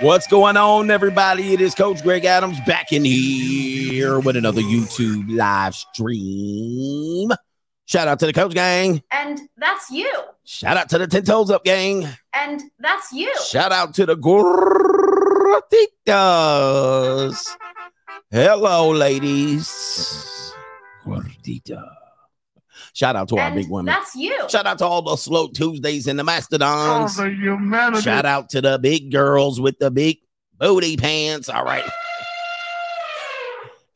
What's going on, everybody? It is Coach Greg Adams back in here with another YouTube live stream. Shout out to the Coach Gang. And that's you. Shout out to the Ten Toes Up Gang. And that's you. Shout out to the Gorditas. Hello, ladies. Gordita. Shout out to our big women. That's you. Shout out to all the slow Tuesdays and the Mastodons. the humanity. Shout out to the big girls with the big booty pants. All right.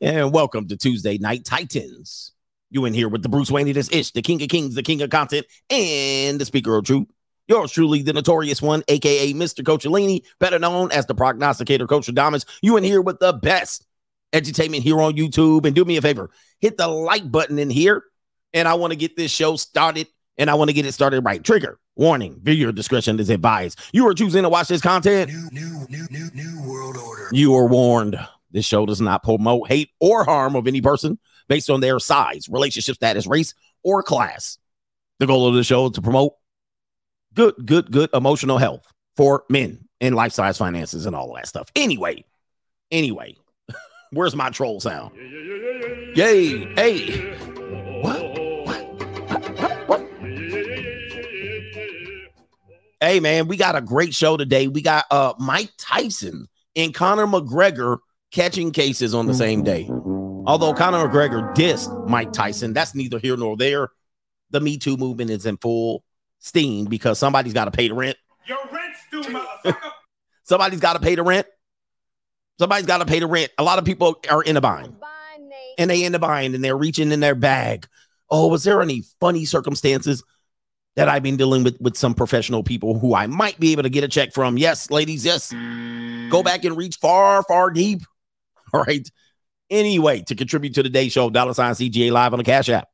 And welcome to Tuesday Night Titans. You in here with the Bruce Wayne, this ish, the king of kings, the king of content, and the speaker of truth. Yours truly, the notorious one, aka Mr. Coachellini, better known as the prognosticator Coach Adamas. You in here with the best entertainment here on YouTube. And do me a favor, hit the like button in here. And I want to get this show started and I want to get it started right. Trigger, warning, viewer discretion is advised. You are choosing to watch this content. New, new, new, new, new world order. You are warned. This show does not promote hate or harm of any person based on their size, relationship status, race, or class. The goal of the show is to promote good, good, good emotional health for men and life size finances and all of that stuff. Anyway, anyway, where's my troll sound? Yay, hey, Hey man, we got a great show today. We got uh Mike Tyson and Conor McGregor catching cases on the same day. Although Conor McGregor dissed Mike Tyson, that's neither here nor there. The Me Too movement is in full steam because somebody's got to pay the rent. Your rent's due, motherfucker. Somebody's got to pay the rent. Somebody's got to pay the rent. A lot of people are in a bind and they in the bind and they're reaching in their bag. Oh, was there any funny circumstances that I've been dealing with with some professional people who I might be able to get a check from? Yes, ladies, yes. Go back and reach far, far deep. All right. Anyway, to contribute to the day show, dollar sign CGA live on the Cash App.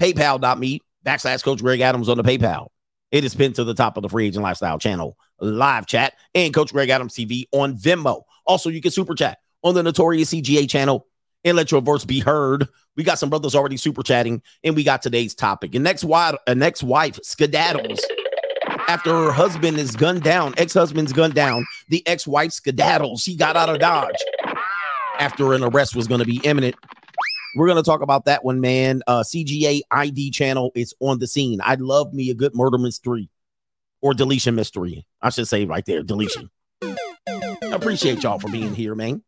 PayPal.me backslash Coach Greg Adams on the PayPal. It is pinned to the top of the Free Agent Lifestyle channel, live chat, and Coach Greg Adams TV on Venmo. Also, you can super chat on the Notorious CGA channel and let your voice be heard. We got some brothers already super chatting, and we got today's topic. And next wife, a next wife skedaddles after her husband is gunned down. Ex-husband's gunned down. The ex-wife skedaddles. She got out of Dodge after an arrest was going to be imminent. We're going to talk about that one, man. Uh, CGA ID channel is on the scene. I love me a good murder mystery or deletion mystery. I should say right there, deletion. Appreciate y'all for being here, man.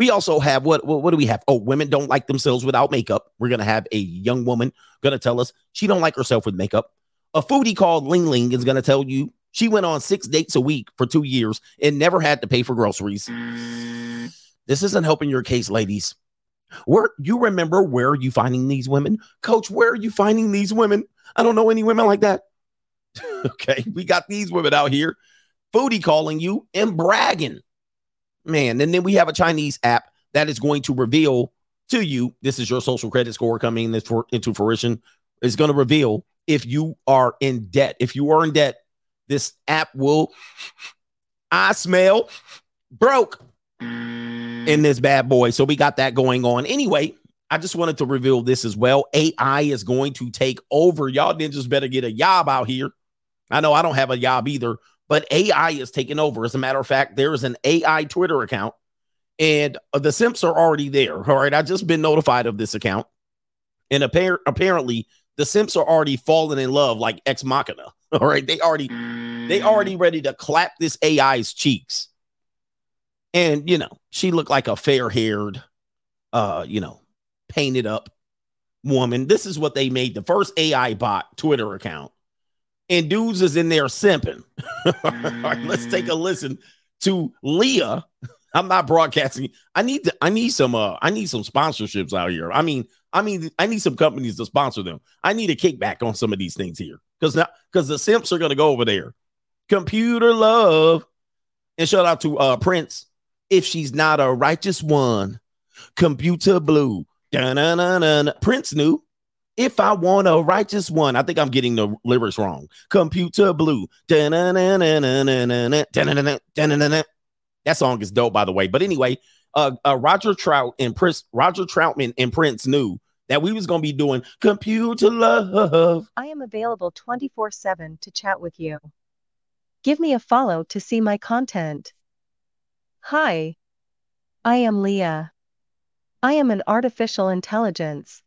We also have what, what what do we have? Oh, women don't like themselves without makeup. We're gonna have a young woman gonna tell us she don't like herself with makeup. A foodie called Ling Ling is gonna tell you she went on six dates a week for two years and never had to pay for groceries. This isn't helping your case, ladies. Where you remember where are you finding these women? Coach, where are you finding these women? I don't know any women like that. okay, we got these women out here, foodie calling you and bragging. Man, and then we have a Chinese app that is going to reveal to you this is your social credit score coming for, into fruition. It's going to reveal if you are in debt. If you are in debt, this app will I smell broke in this bad boy. So we got that going on. Anyway, I just wanted to reveal this as well. AI is going to take over. Y'all ninjas better get a job out here. I know I don't have a job either, but AI is taking over. As a matter of fact, there is an AI Twitter account, and uh, the Simps are already there. All right, I've just been notified of this account, and appar- apparently the Simps are already falling in love like Ex Machina. All right, they already they already ready to clap this AI's cheeks. And you know, she looked like a fair-haired, uh, you know, painted up woman. This is what they made the first AI bot Twitter account. And dudes is in there simping. All right, let's take a listen to Leah. I'm not broadcasting. I need to, I need some uh I need some sponsorships out here. I mean, I mean, I need some companies to sponsor them. I need a kickback on some of these things here. Because now because the simps are gonna go over there. Computer love. And shout out to uh Prince. If she's not a righteous one, computer blue. Dun-dun-dun-dun. Prince knew. If I want a righteous one, I think I'm getting the lyrics wrong. Computer blue. That song is dope, by the way. But anyway, uh, uh Roger Trout and Prince, Roger Troutman and Prince knew that we was gonna be doing computer love. I am available 24 7 to chat with you. Give me a follow to see my content. Hi. I am Leah. I am an artificial intelligence.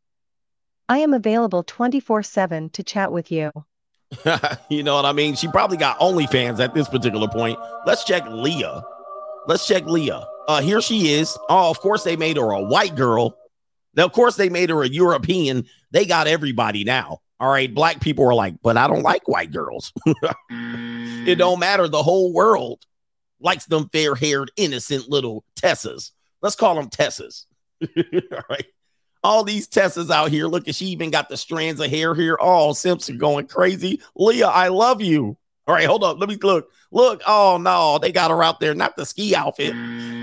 I am available 24 7 to chat with you. you know what I mean? She probably got OnlyFans at this particular point. Let's check Leah. Let's check Leah. Uh, here she is. Oh, of course they made her a white girl. Now, of course they made her a European. They got everybody now. All right, black people are like, but I don't like white girls. it don't matter. The whole world likes them fair-haired, innocent little Tessas. Let's call them Tessas. All right. All these Tessas out here. Look at she even got the strands of hair here. Oh, Simpson going crazy. Leah, I love you. All right, hold up. Let me look. Look. Oh no, they got her out there. Not the ski outfit.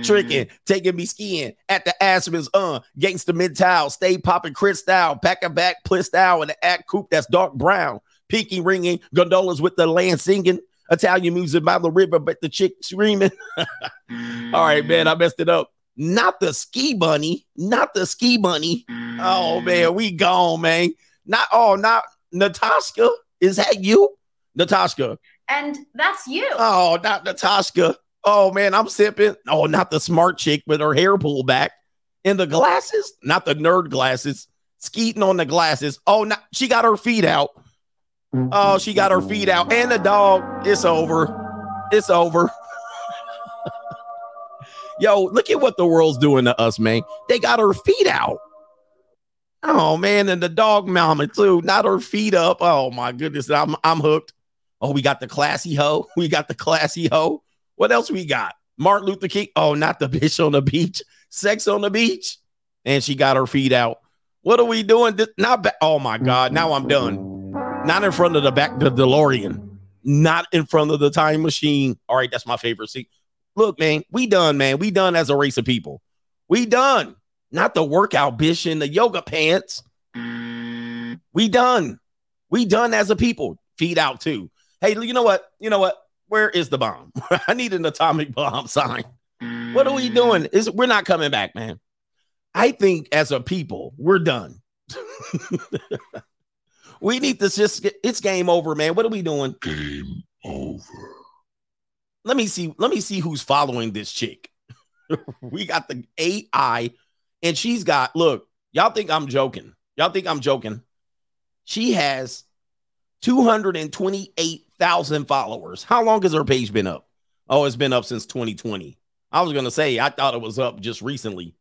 Tricking, taking me skiing at the Aspens, uh, gangster mid towel, stay popping Chris style, pack a back, pliss style, and the act coupe that's dark brown, pinky ringing, gondolas with the land singing, Italian music by the river, but the chick screaming. All right, man, I messed it up. Not the ski bunny, not the ski bunny. Oh mm. man, we gone, man. Not oh, not Natasha. Is that you, Natasha? And that's you. Oh, not Natasha. Oh man, I'm sipping. Oh, not the smart chick with her hair pulled back and the glasses, not the nerd glasses. Skeeting on the glasses. Oh, not she got her feet out. Oh, she got her feet out, and the dog. It's over. It's over. Yo, look at what the world's doing to us, man. They got her feet out. Oh man, and the dog mama too. Not her feet up. Oh my goodness, I'm I'm hooked. Oh, we got the classy hoe. We got the classy hoe. What else we got? Martin Luther King. Oh, not the bitch on the beach. Sex on the beach. And she got her feet out. What are we doing? This, not ba- oh my God. Now I'm done. Not in front of the back the DeLorean. Not in front of the time machine. All right, that's my favorite seat. Look, man, we done, man. We done as a race of people. We done. Not the workout bitch in the yoga pants. We done. We done as a people. Feet out too. Hey, you know what? You know what? Where is the bomb? I need an atomic bomb sign. What are we doing? Is we're not coming back, man. I think as a people, we're done. we need to just it's game over, man. What are we doing? Game over. Let me see. Let me see who's following this chick. we got the AI, and she's got look, y'all think I'm joking. Y'all think I'm joking. She has 228,000 followers. How long has her page been up? Oh, it's been up since 2020. I was gonna say, I thought it was up just recently.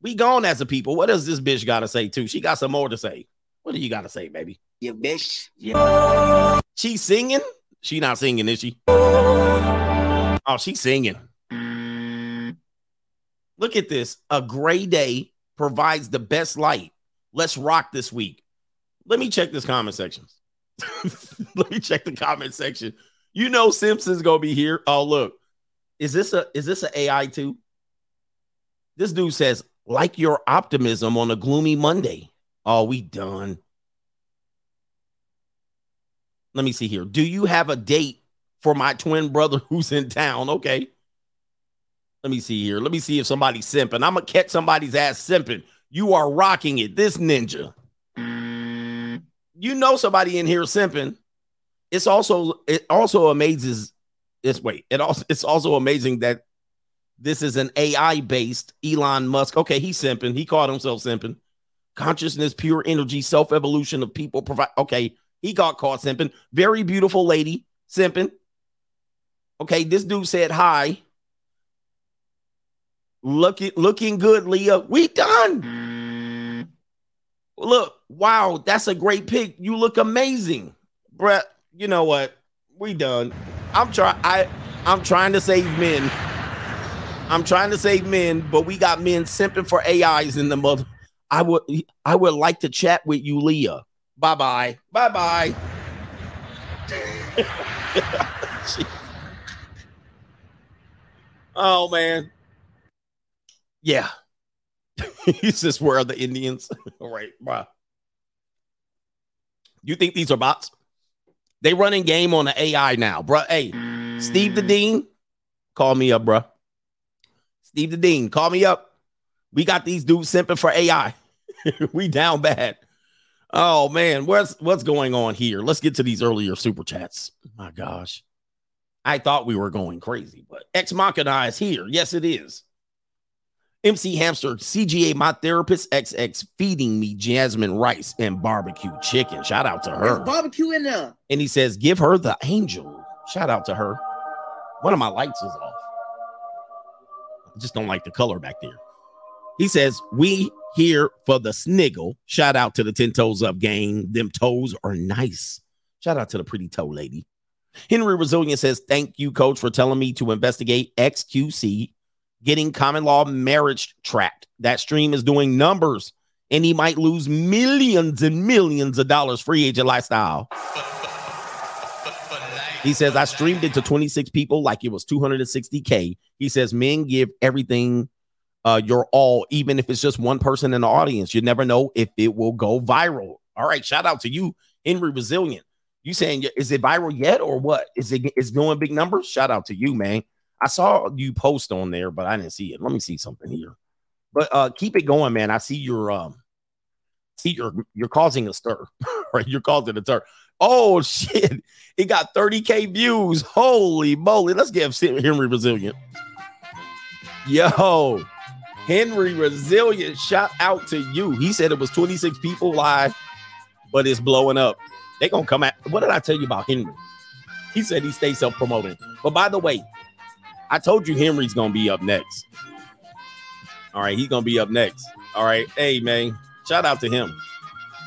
We gone as a people. What does this bitch gotta say too? She got some more to say. What do you gotta say, baby? You bitch. Yeah. She singing? She not singing, is she? Oh, she's singing. Look at this. A gray day provides the best light. Let's rock this week. Let me check this comment section. Let me check the comment section. You know Simpson's gonna be here. Oh, look. Is this a is this an AI too? This dude says, like your optimism on a gloomy Monday. Oh, we done. Let me see here. Do you have a date for my twin brother who's in town? Okay. Let me see here. Let me see if somebody's simping. I'm gonna catch somebody's ass simping. You are rocking it. This ninja. You know somebody in here simping. It's also it also amazes. It's wait. It also it's also amazing that this is an AI based Elon Musk. Okay, he's simping. He called himself simping. Consciousness, pure energy, self evolution of people provide. Okay, he got caught simping. Very beautiful lady simping. Okay, this dude said hi. Looking looking good, Leah. We done. Look, wow, that's a great pick. You look amazing. Brett, you know what? We done. I'm trying I I'm trying to save men. I'm trying to save men, but we got men simping for AIs in the mother. I would I would like to chat with you, Leah. Bye bye. Bye bye. oh man. Yeah. He's just where are the Indians? All right, bro. You think these are bots? They running game on the AI now, bro. Hey, Steve the Dean, call me up, bro. Steve the Dean, call me up. We got these dudes simping for AI. we down bad. Oh man, what's what's going on here? Let's get to these earlier super chats. My gosh. I thought we were going crazy, but Ex Machina is here. Yes, it is. MC Hamster, CGA, my therapist, XX, feeding me jasmine rice and barbecue chicken. Shout out to her. There's barbecue in there. And he says, give her the angel. Shout out to her. One of my lights is off. I just don't like the color back there. He says, we here for the sniggle. Shout out to the 10 toes up gang. Them toes are nice. Shout out to the pretty toe lady. Henry Resilient says, thank you, coach, for telling me to investigate XQC getting common law marriage tracked. That stream is doing numbers and he might lose millions and millions of dollars free agent lifestyle. He says, I streamed it to 26 people like it was 260K. He says, men give everything uh, your all, even if it's just one person in the audience. You never know if it will go viral. All right, shout out to you, Henry Resilient. You saying is it viral yet or what? Is it is going big numbers? Shout out to you, man. I saw you post on there, but I didn't see it. Let me see something here. But uh keep it going, man. I see your um see you're you're causing a stir, right? You're causing a stir. Oh shit, it got 30k views. Holy moly! Let's give Henry Resilient. Yo, Henry Resilient, shout out to you. He said it was 26 people live, but it's blowing up. They gonna come at. What did I tell you about Henry? He said he stays self promoting. But by the way, I told you Henry's gonna be up next. All right, he's gonna be up next. All right, hey man, shout out to him.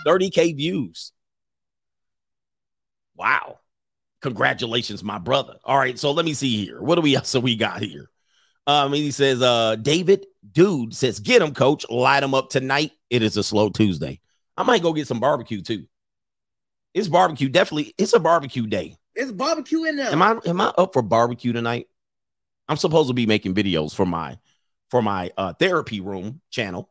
30k views. Wow. Congratulations, my brother. All right, so let me see here. What do we so we got here? Um, he says, uh, David, dude says, get him, coach. Light him up tonight. It is a slow Tuesday. I might go get some barbecue too. It's barbecue. Definitely, it's a barbecue day. It's barbecue in there. Am I am I up for barbecue tonight? I'm supposed to be making videos for my for my uh, therapy room channel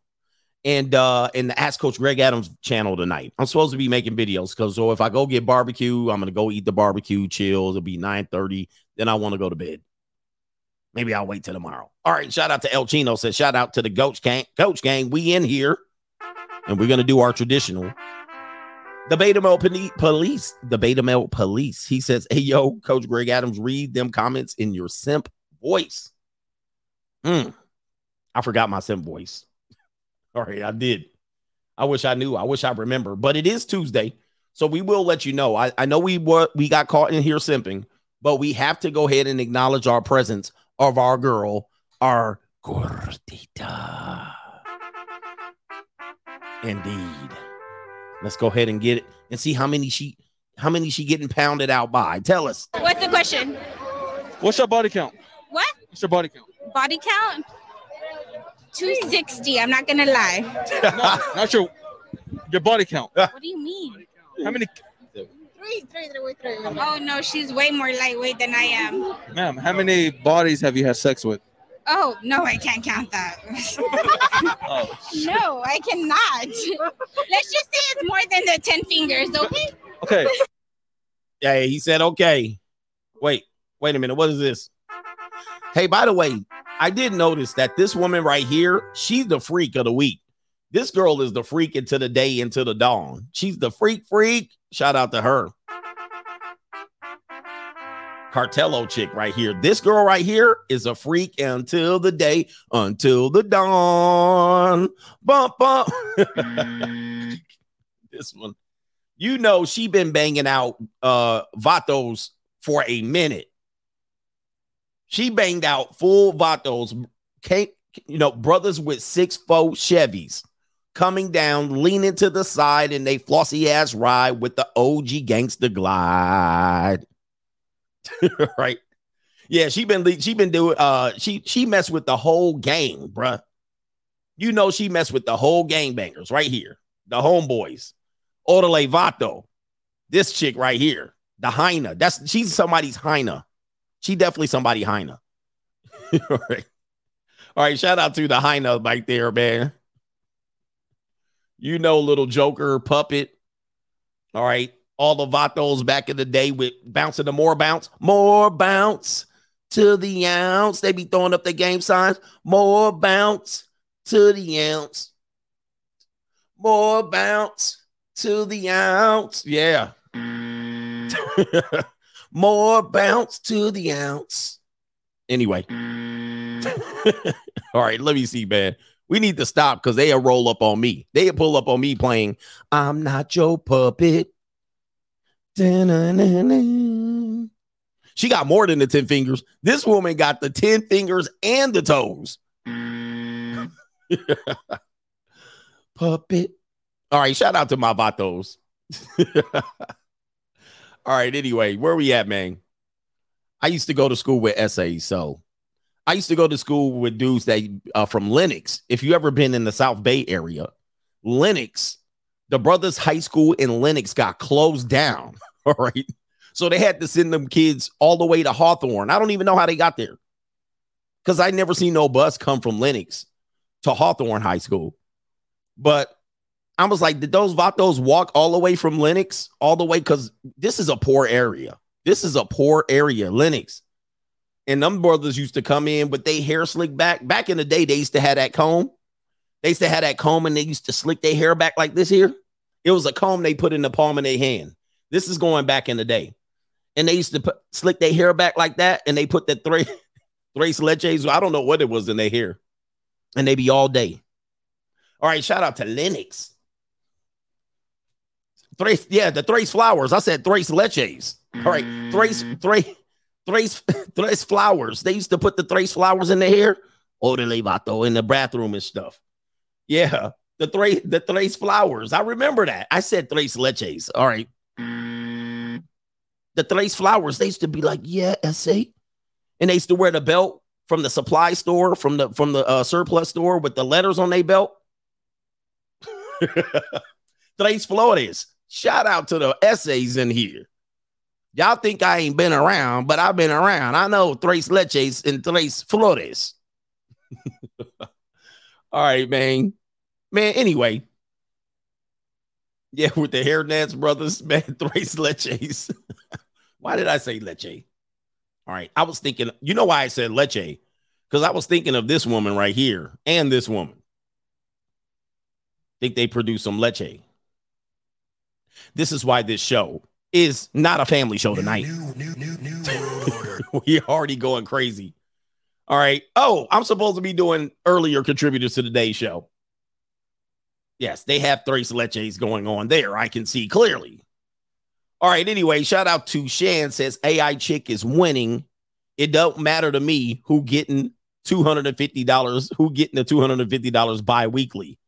and uh in the Ask Coach Greg Adams channel tonight. I'm supposed to be making videos because so if I go get barbecue, I'm gonna go eat the barbecue, chill. It'll be 9 30. Then I want to go to bed. Maybe I'll wait till tomorrow. All right. Shout out to El Chino says, shout out to the Coach Gang. Coach Gang, we in here and we're gonna do our traditional. The Beta Male Police, the Beta Male Police. He says, Hey yo, Coach Greg Adams, read them comments in your simp voice. Hmm. I forgot my simp voice. All right, I did. I wish I knew. I wish I remember. But it is Tuesday, so we will let you know. I, I know we were we got caught in here simping, but we have to go ahead and acknowledge our presence of our girl, our gordita. Indeed. Let's go ahead and get it and see how many she how many she getting pounded out by. Tell us. What's the question? What's your body count? What? What's your body count? Body count? 260. I'm not gonna lie. no, not your your body count. What do you mean? How many Three, three, three, three. Oh no, she's way more lightweight than I am. ma'am, how many bodies have you had sex with? Oh no, I can't count that. Oh, no, I cannot. Let's just say it's more than the 10 fingers, okay? okay. Yeah, he said, okay. Wait, wait a minute. What is this? Hey, by the way, I did notice that this woman right here, she's the freak of the week. This girl is the freak into the day, into the dawn. She's the freak freak. Shout out to her. Cartello chick right here. This girl right here is a freak until the day, until the dawn. Bump, bump. this one. You know, she been banging out uh Vatos for a minute. She banged out full Vatos, can't, you know, brothers with six four Chevys coming down, leaning to the side, and they flossy ass ride with the OG gangster glide. right? Yeah, she been she been doing uh she she messed with the whole gang, bruh. You know she messed with the whole gang bangers right here, the homeboys, Orale Vato, this chick right here, the Heina. That's she's somebody's Heina. She definitely somebody Heina. All right. All right, shout out to the Heina right there, man. You know, little Joker puppet. All right. All the Vatos back in the day with bouncing the more bounce, more bounce to the ounce. They be throwing up the game signs. More bounce to the ounce. More bounce to the ounce. Yeah. More bounce to the ounce. Anyway. All right, let me see, man. We need to stop because they a roll up on me. They'll pull up on me playing I'm not your puppet. Da-na-na-na. She got more than the 10 fingers. This woman got the 10 fingers and the toes. Puppet. All right, shout out to my vatos. All right, anyway, where we at, man? I used to go to school with essays, so I used to go to school with dudes that uh, from Lennox. If you ever been in the South Bay area, Lennox, the brothers' high school in Lennox got closed down. All right. So they had to send them kids all the way to Hawthorne. I don't even know how they got there because I never seen no bus come from Lennox to Hawthorne High School. But I was like, did those Vatos walk all the way from Lennox all the way? Because this is a poor area. This is a poor area, Lennox. And them brothers used to come in with they hair slicked back. Back in the day, they used to have that comb. They used to have that comb and they used to slick their hair back like this here. It was a comb they put in the palm of their hand. This is going back in the day. And they used to put, slick their hair back like that. And they put the three, tres leches. I don't know what it was in their hair. And they be all day. All right, shout out to Lennox. Thrace, yeah, the Thrace flowers. I said Thrace leches. All right, Thrace, Thrace, Thrace, Thrace flowers. They used to put the Thrace flowers in the hair. Oh, the levato in the bathroom and stuff. Yeah, the Thrace, the Thrace flowers. I remember that. I said Thrace leches. All right. The Thrace flowers. They used to be like, yeah, SA. And they used to wear the belt from the supply store, from the from the uh, surplus store with the letters on their belt. Tres Flores. Shout out to the essays in here. Y'all think I ain't been around, but I've been around. I know Tres Leches and Tres Flores. All right, man. Man, anyway. Yeah, with the hairnets brothers, man, Tres Leches. why did I say Leche? All right. I was thinking, you know why I said Leche? Because I was thinking of this woman right here and this woman. Think they produce some Leche. This is why this show is not a family show tonight. We're already going crazy. All right. Oh, I'm supposed to be doing earlier contributors to today's show. Yes, they have Tres Leches going on there. I can see clearly. All right. Anyway, shout out to Shan says AI chick is winning. It don't matter to me who getting $250, who getting the $250 bi-weekly.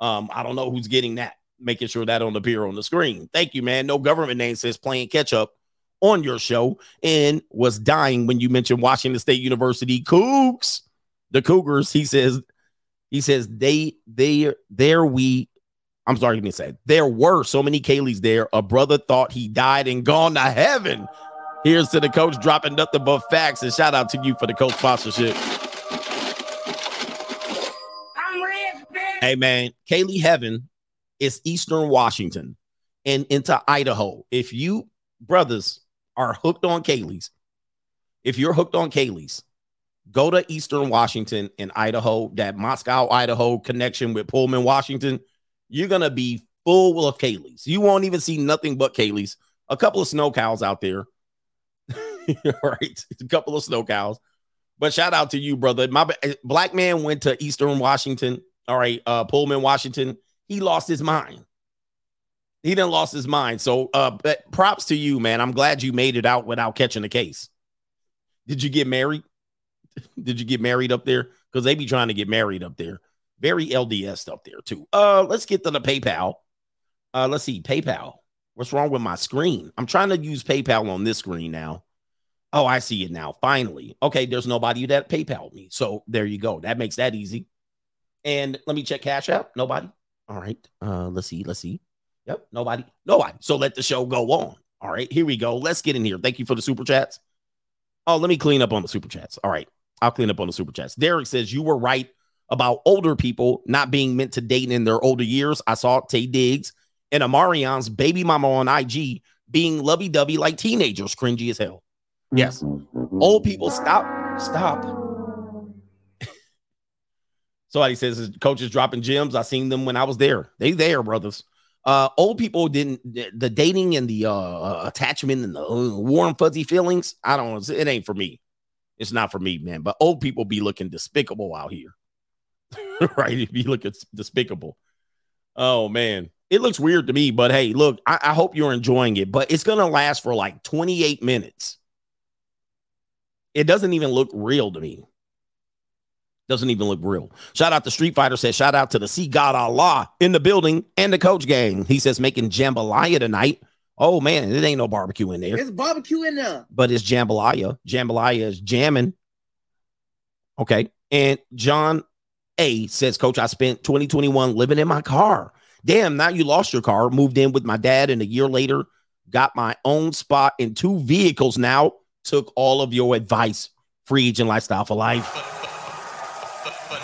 Um, I don't know who's getting that making sure that don't appear on the screen. Thank you, man. No government name says playing catch up on your show and was dying when you mentioned Washington State University Cougs. The Cougars, he says, he says they they there we I'm sorry, let me say there were so many Kayleys there. A brother thought he died and gone to heaven. Here's to the coach dropping nothing but facts. And shout out to you for the coach sponsorship. I'm red. Hey man, Kaylee Heaven is Eastern Washington and into Idaho. If you brothers are hooked on Kaylee's, if you're hooked on Kaylee's, go to Eastern Washington and Idaho, that Moscow, Idaho connection with Pullman, Washington. You're gonna be full of Kaylee's. You won't even see nothing but Kaylee's. A couple of snow cows out there. right, a couple of snow cows. But shout out to you, brother. My black man went to Eastern Washington. All right, uh, Pullman, Washington he lost his mind. He didn't lost his mind. So uh props to you, man. I'm glad you made it out without catching the case. Did you get married? Did you get married up there? Because they be trying to get married up there. Very LDS up there too. Uh let's get to the PayPal. Uh let's see, PayPal. What's wrong with my screen? I'm trying to use PayPal on this screen now. Oh, I see it now. Finally. Okay, there's nobody that PayPal me. So there you go. That makes that easy. And let me check Cash App. Nobody. All right. Uh, let's see. Let's see. Yep. Nobody. Nobody. So let the show go on. All right. Here we go. Let's get in here. Thank you for the super chats. Oh, let me clean up on the super chats. All right. I'll clean up on the super chats. Derek says you were right about older people not being meant to date in their older years. I saw Taye Diggs and Omarion's baby mama on IG being lovey dovey like teenagers, cringy as hell. Yes. Old people, stop, stop. Somebody says his coach is dropping gems. I seen them when I was there. They there, brothers. Uh, old people didn't the, dating and the uh attachment and the warm fuzzy feelings. I don't. It ain't for me. It's not for me, man. But old people be looking despicable out here, right? It be looking despicable. Oh man, it looks weird to me. But hey, look, I, I hope you're enjoying it. But it's gonna last for like 28 minutes. It doesn't even look real to me. Doesn't even look real. Shout out to Street Fighter says, shout out to the Sea God Allah in the building and the coach gang. He says making jambalaya tonight. Oh man, it ain't no barbecue in there, It's barbecue in there. but it's jambalaya. Jambalaya is jamming. Okay. And John A says, Coach, I spent 2021 living in my car. Damn, now you lost your car. Moved in with my dad, and a year later, got my own spot in two vehicles now. Took all of your advice. Free agent lifestyle for life.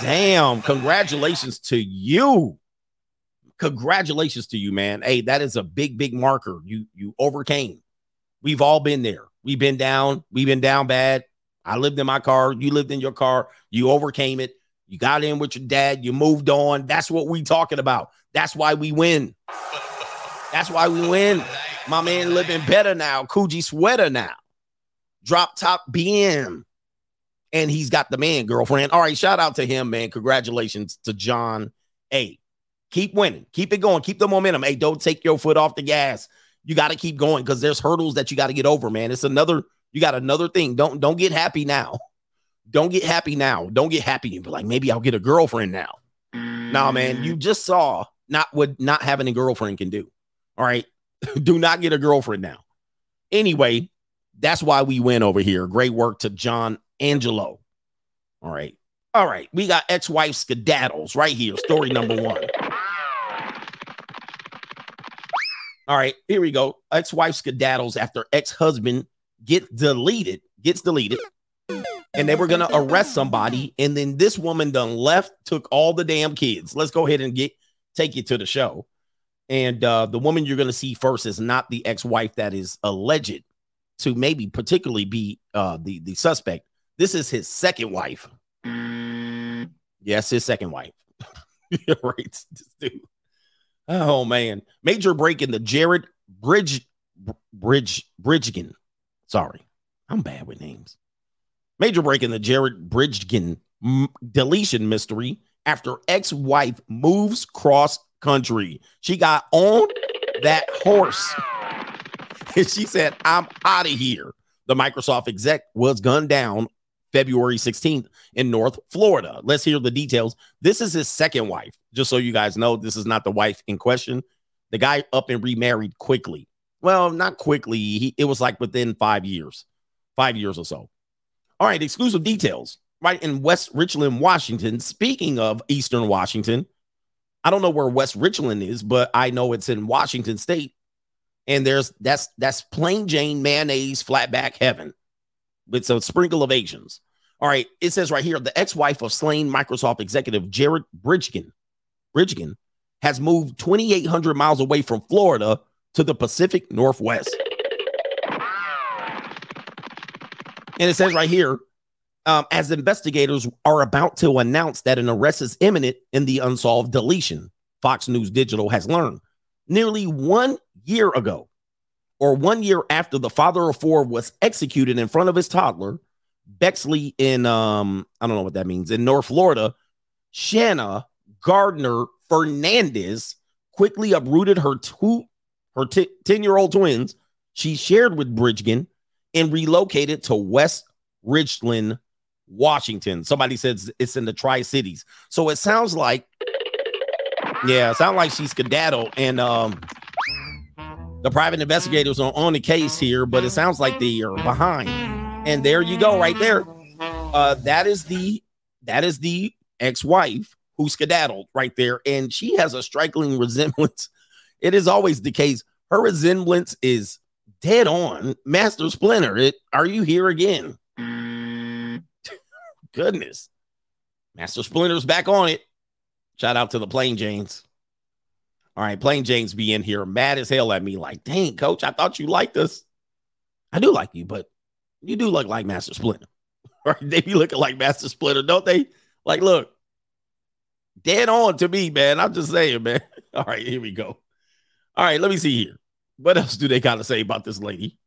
Damn, congratulations to you. Congratulations to you, man. Hey, that is a big, big marker. You you overcame. We've all been there. We've been down. We've been down bad. I lived in my car. You lived in your car. You overcame it. You got in with your dad. You moved on. That's what we talking about. That's why we win. That's why we win. My man living better now. Coogi sweater now. Drop top BM. And he's got the man girlfriend. All right, shout out to him, man. Congratulations to John. Hey, keep winning. Keep it going. Keep the momentum. Hey, don't take your foot off the gas. You got to keep going because there's hurdles that you got to get over, man. It's another, you got another thing. Don't don't get happy now. Don't get happy now. Don't get happy and be like, maybe I'll get a girlfriend now. Nah, man, you mm. just saw not what not having a girlfriend can do. All right. do not get a girlfriend now. Anyway, that's why we win over here. Great work to John Angelo. All right. All right. We got ex-wife skedaddles right here. Story number one. All right, here we go. Ex-wife skedaddles after ex-husband get deleted, gets deleted, and they were gonna arrest somebody, and then this woman done left, took all the damn kids. Let's go ahead and get take you to the show. And uh, the woman you're gonna see first is not the ex-wife that is alleged to maybe particularly be uh, the the suspect. This is his second wife. Yes, his second wife. right, this dude. Oh man, major break in the Jared Bridge Bridge Bridegan. Sorry, I'm bad with names. Major break in the Jared Bridegan m- deletion mystery after ex-wife moves cross country. She got on that horse and she said, "I'm out of here." The Microsoft exec was gunned down February 16th in North Florida. Let's hear the details. This is his second wife. Just so you guys know, this is not the wife in question. The guy up and remarried quickly. Well, not quickly. He, it was like within five years, five years or so. All right, exclusive details. Right in West Richland, Washington. Speaking of Eastern Washington, I don't know where West Richland is, but I know it's in Washington State. And there's that's that's plain Jane mayonnaise flatback heaven with a sprinkle of Asians. All right, it says right here the ex-wife of slain Microsoft executive Jared Bridegan, Bridegan has moved 2,800 miles away from Florida to the Pacific Northwest. And it says right here, um, as investigators are about to announce that an arrest is imminent in the unsolved deletion, Fox News Digital has learned nearly one year ago, or one year after the father of four was executed in front of his toddler, Bexley in um, I don't know what that means, in North Florida, Shanna Gardner Fernandez quickly uprooted her two her 10 year old twins she shared with Bridegan and relocated to West Richland, Washington. Somebody says it's in the Tri Cities. So it sounds like, yeah, it sounds like she's skedaddle. And um, the private investigators are on the case here, but it sounds like they are behind. And there you go, right there. Uh, that is the that is the ex-wife who skedaddled right there, and she has a striking resemblance. It is always the case. Her resemblance is dead on. Master Splinter, it are you here again? Goodness. Master Splinter's back on it. Shout out to the Plain Janes. All right, Plain James be in here mad as hell at me, like, dang, coach, I thought you liked us. I do like you, but you do look like Master Splinter. Right? They be looking like Master Splinter, don't they? Like, look, dead on to me, man. I'm just saying, man. All right, here we go. All right, let me see here. What else do they got to say about this lady?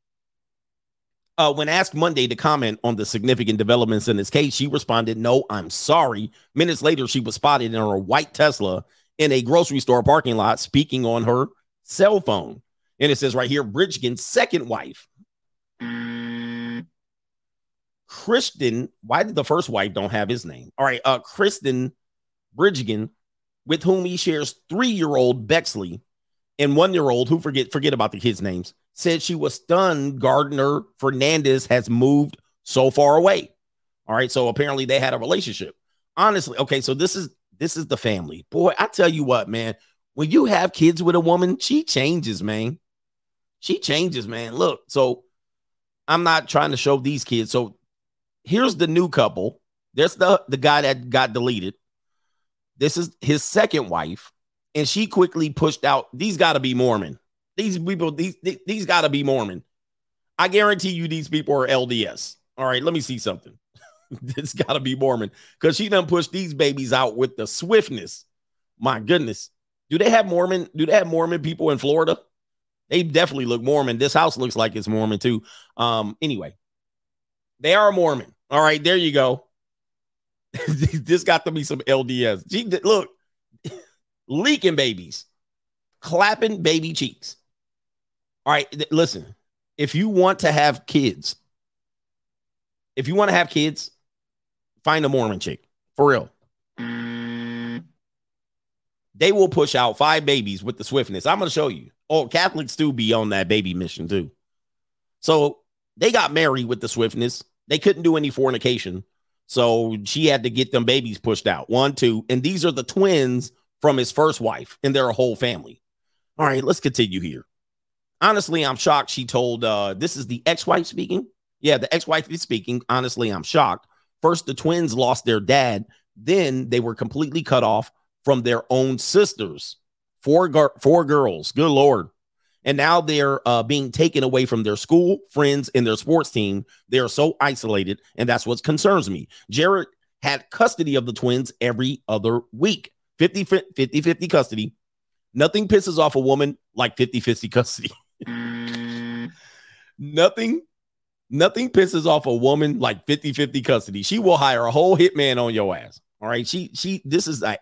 Uh, when asked Monday to comment on the significant developments in this case, she responded, No, I'm sorry. Minutes later, she was spotted in her white Tesla in a grocery store parking lot speaking on her cell phone. And it says right here, Bridegan's second wife, Kristen. Why did the first wife don't have his name? All right, uh, Kristen Bridegan, with whom he shares three-year-old Bexley and one-year-old, who forget forget about the kids' names, said she was stunned. Gardner Fernandez has moved so far away. All right, so apparently they had a relationship. Honestly, okay, so this is this is the family. Boy, I tell you what, man, when you have kids with a woman, she changes, man. She changes, man. Look, so I'm not trying to show these kids. So here's the new couple. There's the the guy that got deleted. This is his second wife, and she quickly pushed out. These got to be Mormon. These people, these these, got to be Mormon. I guarantee you, these people are LDS. All right, let me see something. This got to be Mormon because she done pushed these babies out with the swiftness. My goodness, do they have Mormon? Do they have Mormon people in Florida? They definitely look Mormon. This house looks like it's Mormon too. Um, anyway, they are Mormon. All right, there you go. this got to be some LDS. Look, leaking babies, clapping baby cheeks. All right, th- listen. If you want to have kids, if you want to have kids, find a Mormon chick for real. They will push out five babies with the swiftness. I'm going to show you. Oh, Catholics do be on that baby mission too. So they got married with the swiftness. They couldn't do any fornication. So she had to get them babies pushed out. One, two. And these are the twins from his first wife and their whole family. All right, let's continue here. Honestly, I'm shocked she told uh this is the ex-wife speaking. Yeah, the ex-wife is speaking. Honestly, I'm shocked. First, the twins lost their dad, then they were completely cut off from their own sisters. Four gar- four girls. Good lord. And now they're uh, being taken away from their school, friends, and their sports team. They are so isolated, and that's what concerns me. Jared had custody of the twins every other week 50 50 50 custody. Nothing pisses off a woman like 50 50 custody. nothing, nothing pisses off a woman like 50 50 custody. She will hire a whole hitman on your ass. All right. She, she, this is a,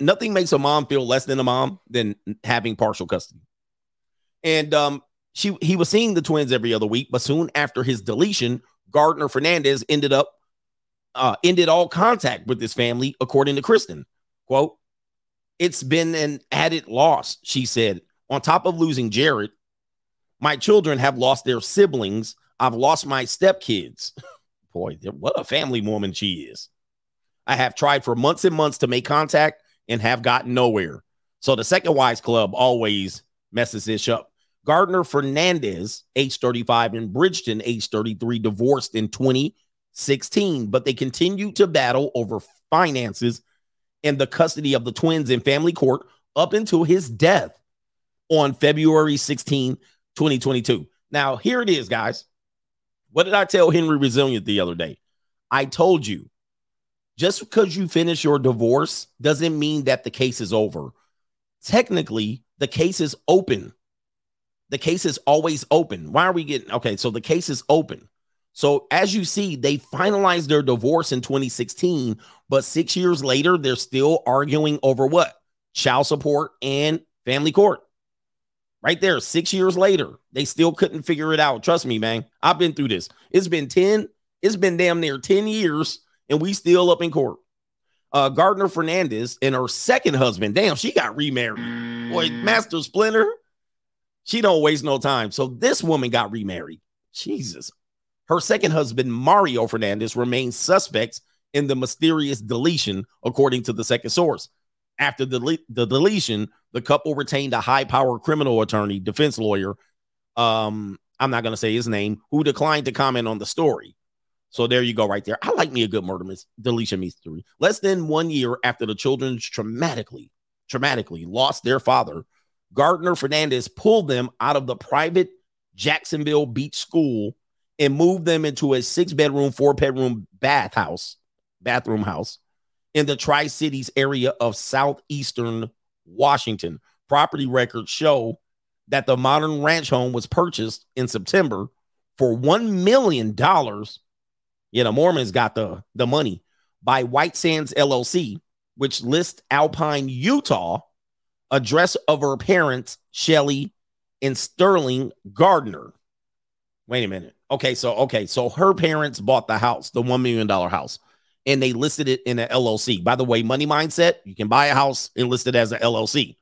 nothing makes a mom feel less than a mom than having partial custody. And um, she he was seeing the twins every other week, but soon after his deletion, Gardner Fernandez ended up uh, ended all contact with his family, according to Kristen. Quote, it's been an added loss, she said. On top of losing Jared, my children have lost their siblings. I've lost my stepkids. Boy, what a family woman she is. I have tried for months and months to make contact and have gotten nowhere. So the Second wise Club always messes this up. Gardner Fernandez, age 35, and Bridgeton, age 33, divorced in 2016, but they continue to battle over finances and the custody of the twins in family court up until his death on February 16, 2022. Now, here it is, guys. What did I tell Henry Resilient the other day? I told you just because you finish your divorce doesn't mean that the case is over. Technically, the case is open. The case is always open. Why are we getting okay? So the case is open. So as you see, they finalized their divorce in 2016, but six years later, they're still arguing over what? Child support and family court. Right there, six years later, they still couldn't figure it out. Trust me, man. I've been through this. It's been 10, it's been damn near 10 years, and we still up in court. Uh, Gardner Fernandez and her second husband, damn, she got remarried. Boy, Master Splinter, she don't waste no time. So this woman got remarried. Jesus. Her second husband, Mario Fernandez, remains suspects in the mysterious deletion, according to the second source. After the, the deletion, the couple retained a high power criminal attorney, defense lawyer. Um, I'm not going to say his name, who declined to comment on the story. So there you go, right there. I like me a good murder mis- deletion mystery. Less than one year after the children traumatically, traumatically lost their father, Gardner Fernandez pulled them out of the private Jacksonville Beach school and moved them into a six bedroom, four bedroom bath house, bathroom house in the Tri Cities area of southeastern Washington. property records show that the modern ranch home was purchased in September for $1 million. Yeah, the Mormons got the, the money by White Sands LLC, which lists Alpine, Utah, address of her parents, Shelly and Sterling Gardner. Wait a minute. Okay, so okay, so her parents bought the house, the $1 million house, and they listed it in an LLC. By the way, money mindset, you can buy a house and list it as an LLC,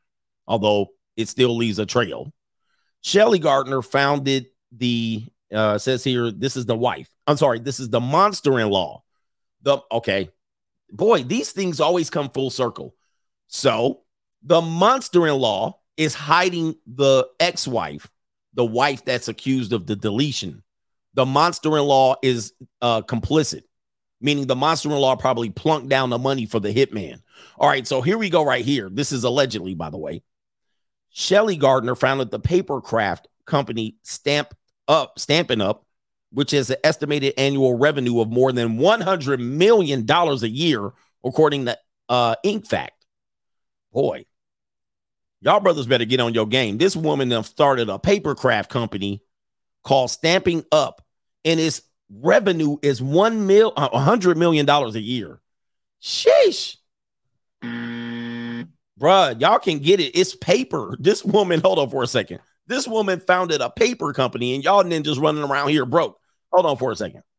although it still leaves a trail. Shelly Gardner founded the uh says here this is the wife. I'm sorry, this is the monster-in-law. The okay. Boy, these things always come full circle. So, the monster-in-law is hiding the ex-wife, the wife that's accused of the deletion. The monster-in-law is uh complicit, meaning the monster-in-law probably plunked down the money for the hitman. All right, so here we go right here. This is allegedly, by the way. Shelly Gardner founded the paper craft company Stamp Up, Stampin' Up, which has an estimated annual revenue of more than $100 million a year, according to uh, Ink Fact. Boy, y'all brothers better get on your game. This woman started a papercraft company called Stamping Up, and its revenue is one mil, a hundred million dollars a year. Sheesh. Bruh, y'all can get it. It's paper. This woman, hold on for a second. This woman founded a paper company, and y'all ninjas running around here broke. Hold on for a second.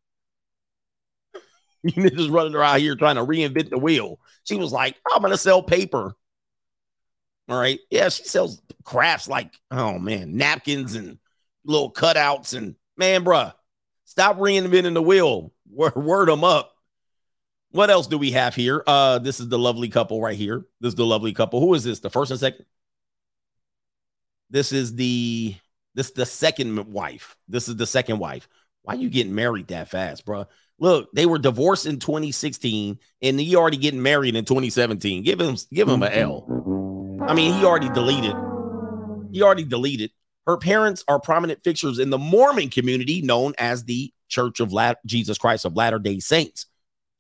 You ninjas running around here trying to reinvent the wheel. She was like, I'm gonna sell paper. All right. Yeah, she sells crafts like, oh man, napkins and little cutouts. And man, bruh, stop reinventing the wheel. Word, them up. What else do we have here? Uh, this is the lovely couple right here. This is the lovely couple. Who is this? The first and second? This is the this is the second wife. This is the second wife. Why you getting married that fast, bro? Look, they were divorced in 2016, and he already getting married in 2017. Give him give him a L. I mean, he already deleted. He already deleted. Her parents are prominent fixtures in the Mormon community known as the Church of La- Jesus Christ of Latter Day Saints.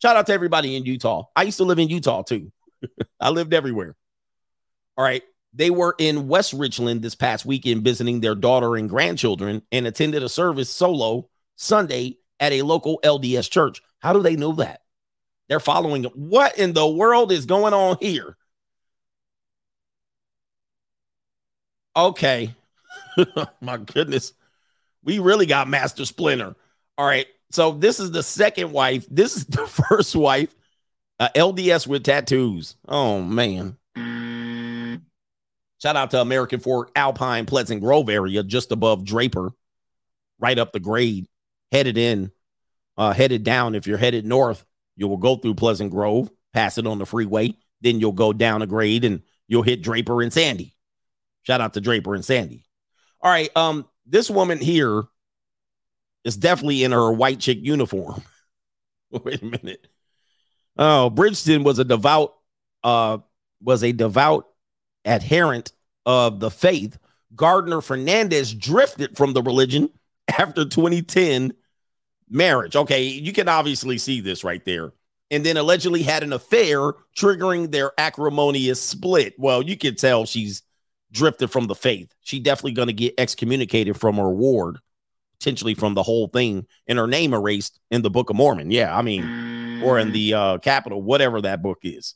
Shout out to everybody in Utah. I used to live in Utah too. I lived everywhere. All right. They were in West Richland this past weekend visiting their daughter and grandchildren and attended a service solo Sunday at a local LDS church. How do they know that? They're following. What in the world is going on here? Okay. My goodness. We really got Master Splinter. All right. So this is the second wife. This is the first wife. Uh, LDS with tattoos. Oh man. Shout out to American Fork, Alpine, Pleasant Grove area, just above Draper, right up the grade, headed in, uh, headed down. If you're headed north, you will go through Pleasant Grove, pass it on the freeway, then you'll go down a grade and you'll hit Draper and Sandy. Shout out to Draper and Sandy. All right. Um, this woman here is definitely in her white chick uniform. Wait a minute. Oh, Bridegan was a devout, uh, was a devout adherent of the faith. Gardner Fernandez drifted from the religion after 2010 marriage. Okay, you can obviously see this right there. And then allegedly had an affair, triggering their acrimonious split. Well, you can tell she's drifted from the faith. She definitely going to get excommunicated from her ward, potentially from the whole thing, and her name erased in the Book of Mormon. Yeah, I mean, or in the uh capital, whatever that book is.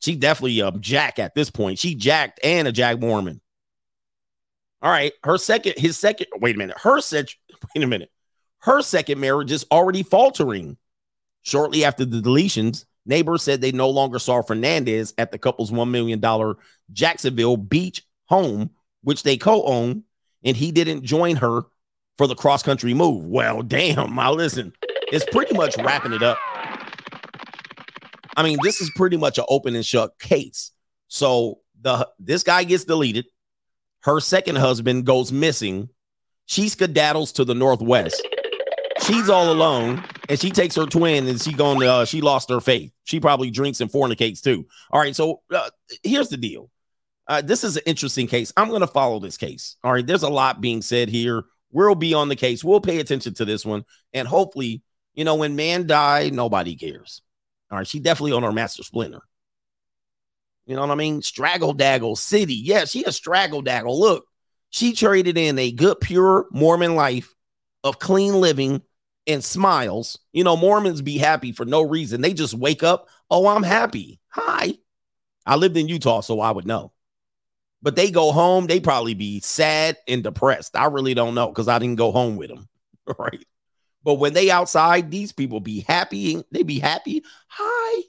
She definitely a Jack at this point. She jacked and a Jack Mormon. All right, her second, his second. Wait a minute, her set. Wait a minute, her second marriage is already faltering. Shortly after the deletions, neighbors said they no longer saw Fernandez at the couple's $1 million Jacksonville Beach home, which they co own, and he didn't join her for the cross country move. Well, damn, my listen, it's pretty much wrapping it up. I mean, this is pretty much an open and shut case. So the this guy gets deleted. Her second husband goes missing. She skedaddles to the northwest. She's all alone, and she takes her twin, and she going. Uh, she lost her faith. She probably drinks and fornicates too. All right. So uh, here's the deal. Uh, this is an interesting case. I'm going to follow this case. All right. There's a lot being said here. We'll be on the case. We'll pay attention to this one, and hopefully, you know, when man die, nobody cares. All right. She definitely on her master splinter. You know what I mean? Straggle Daggle City. Yeah, she a straggle daggle. Look, she traded in a good, pure Mormon life of clean living and smiles. You know, Mormons be happy for no reason. They just wake up, oh, I'm happy. Hi. I lived in Utah, so I would know. But they go home, they probably be sad and depressed. I really don't know because I didn't go home with them. Right. But when they outside, these people be happy. They be happy. Hi.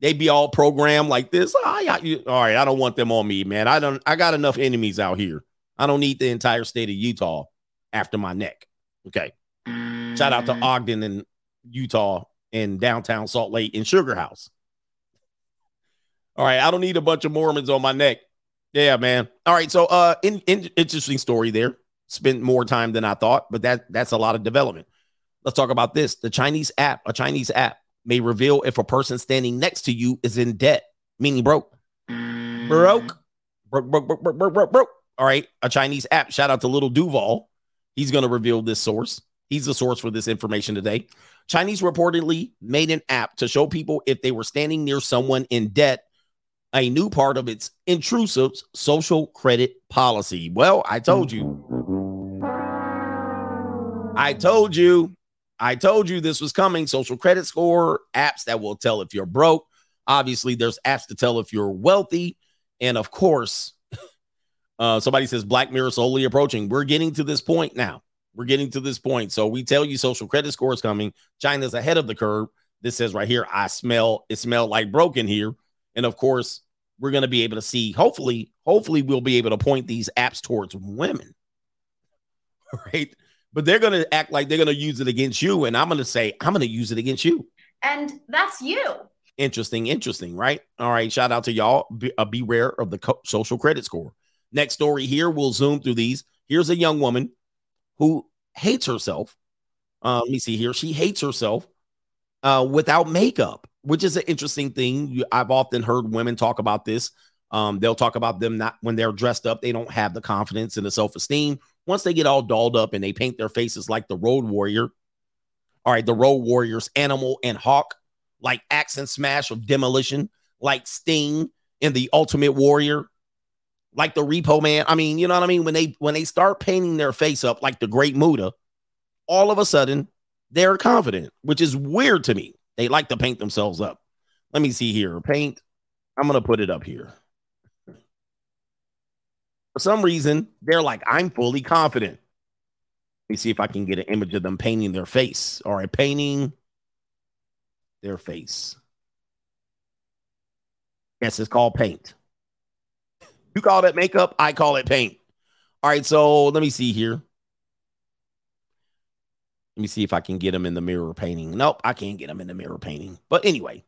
They be all programmed like this. Hi. I- you- all right. I don't want them on me, man. I don't I got enough enemies out here. I don't need the entire state of Utah after my neck. Okay. Shout out to mm. Ogden and Utah and downtown Salt Lake and Sugar House. All right, I don't need a bunch of Mormons on my neck. Yeah, man. All right, so uh, in, in, interesting story there. Spent more time than I thought, but that that's a lot of development. Let's talk about this. The Chinese app, a Chinese app, may reveal if a person standing next to you is in debt, meaning broke. Broke. Broke, broke, broke, broke, broke, broke, broke. All right, a Chinese app. Shout out to Little Duval. He's going to reveal this source. He's the source for this information today. Chinese reportedly made an app to show people if they were standing near someone in debt, a new part of its intrusive social credit policy. Well, I told you. I told you. I told you this was coming. Social credit score, apps that will tell if you're broke. Obviously, there's apps to tell if you're wealthy. And of course, uh, somebody says Black Mirror slowly approaching. We're getting to this point now. We're getting to this point. So we tell you social credit score is coming. China's ahead of the curve. This says right here, I smell it smelled like broken here. And of course, we're going to be able to see, hopefully, hopefully, we'll be able to point these apps towards women. Right. But they're going to act like they're going to use it against you. And I'm going to say, I'm going to use it against you. And that's you. Interesting, interesting, right? All right. Shout out to y'all. Be, uh, beware of the co- social credit score. Next story here. We'll zoom through these. Here's a young woman who hates herself. Uh, let me see here. She hates herself uh, without makeup, which is an interesting thing. You- I've often heard women talk about this. Um, they'll talk about them not when they're dressed up, they don't have the confidence and the self esteem. Once they get all dolled up and they paint their faces like the Road Warrior, all right, the Road Warriors, Animal and Hawk, like Axe and Smash of Demolition, like Sting and the Ultimate Warrior, like the Repo Man. I mean, you know what I mean? When they when they start painting their face up like the Great Muta, all of a sudden they're confident, which is weird to me. They like to paint themselves up. Let me see here. Paint. I'm gonna put it up here. For some reason, they're like, I'm fully confident. Let me see if I can get an image of them painting their face. All right, painting their face. Yes, it's called paint. You call that makeup, I call it paint. All right, so let me see here. Let me see if I can get them in the mirror painting. Nope, I can't get them in the mirror painting. But anyway,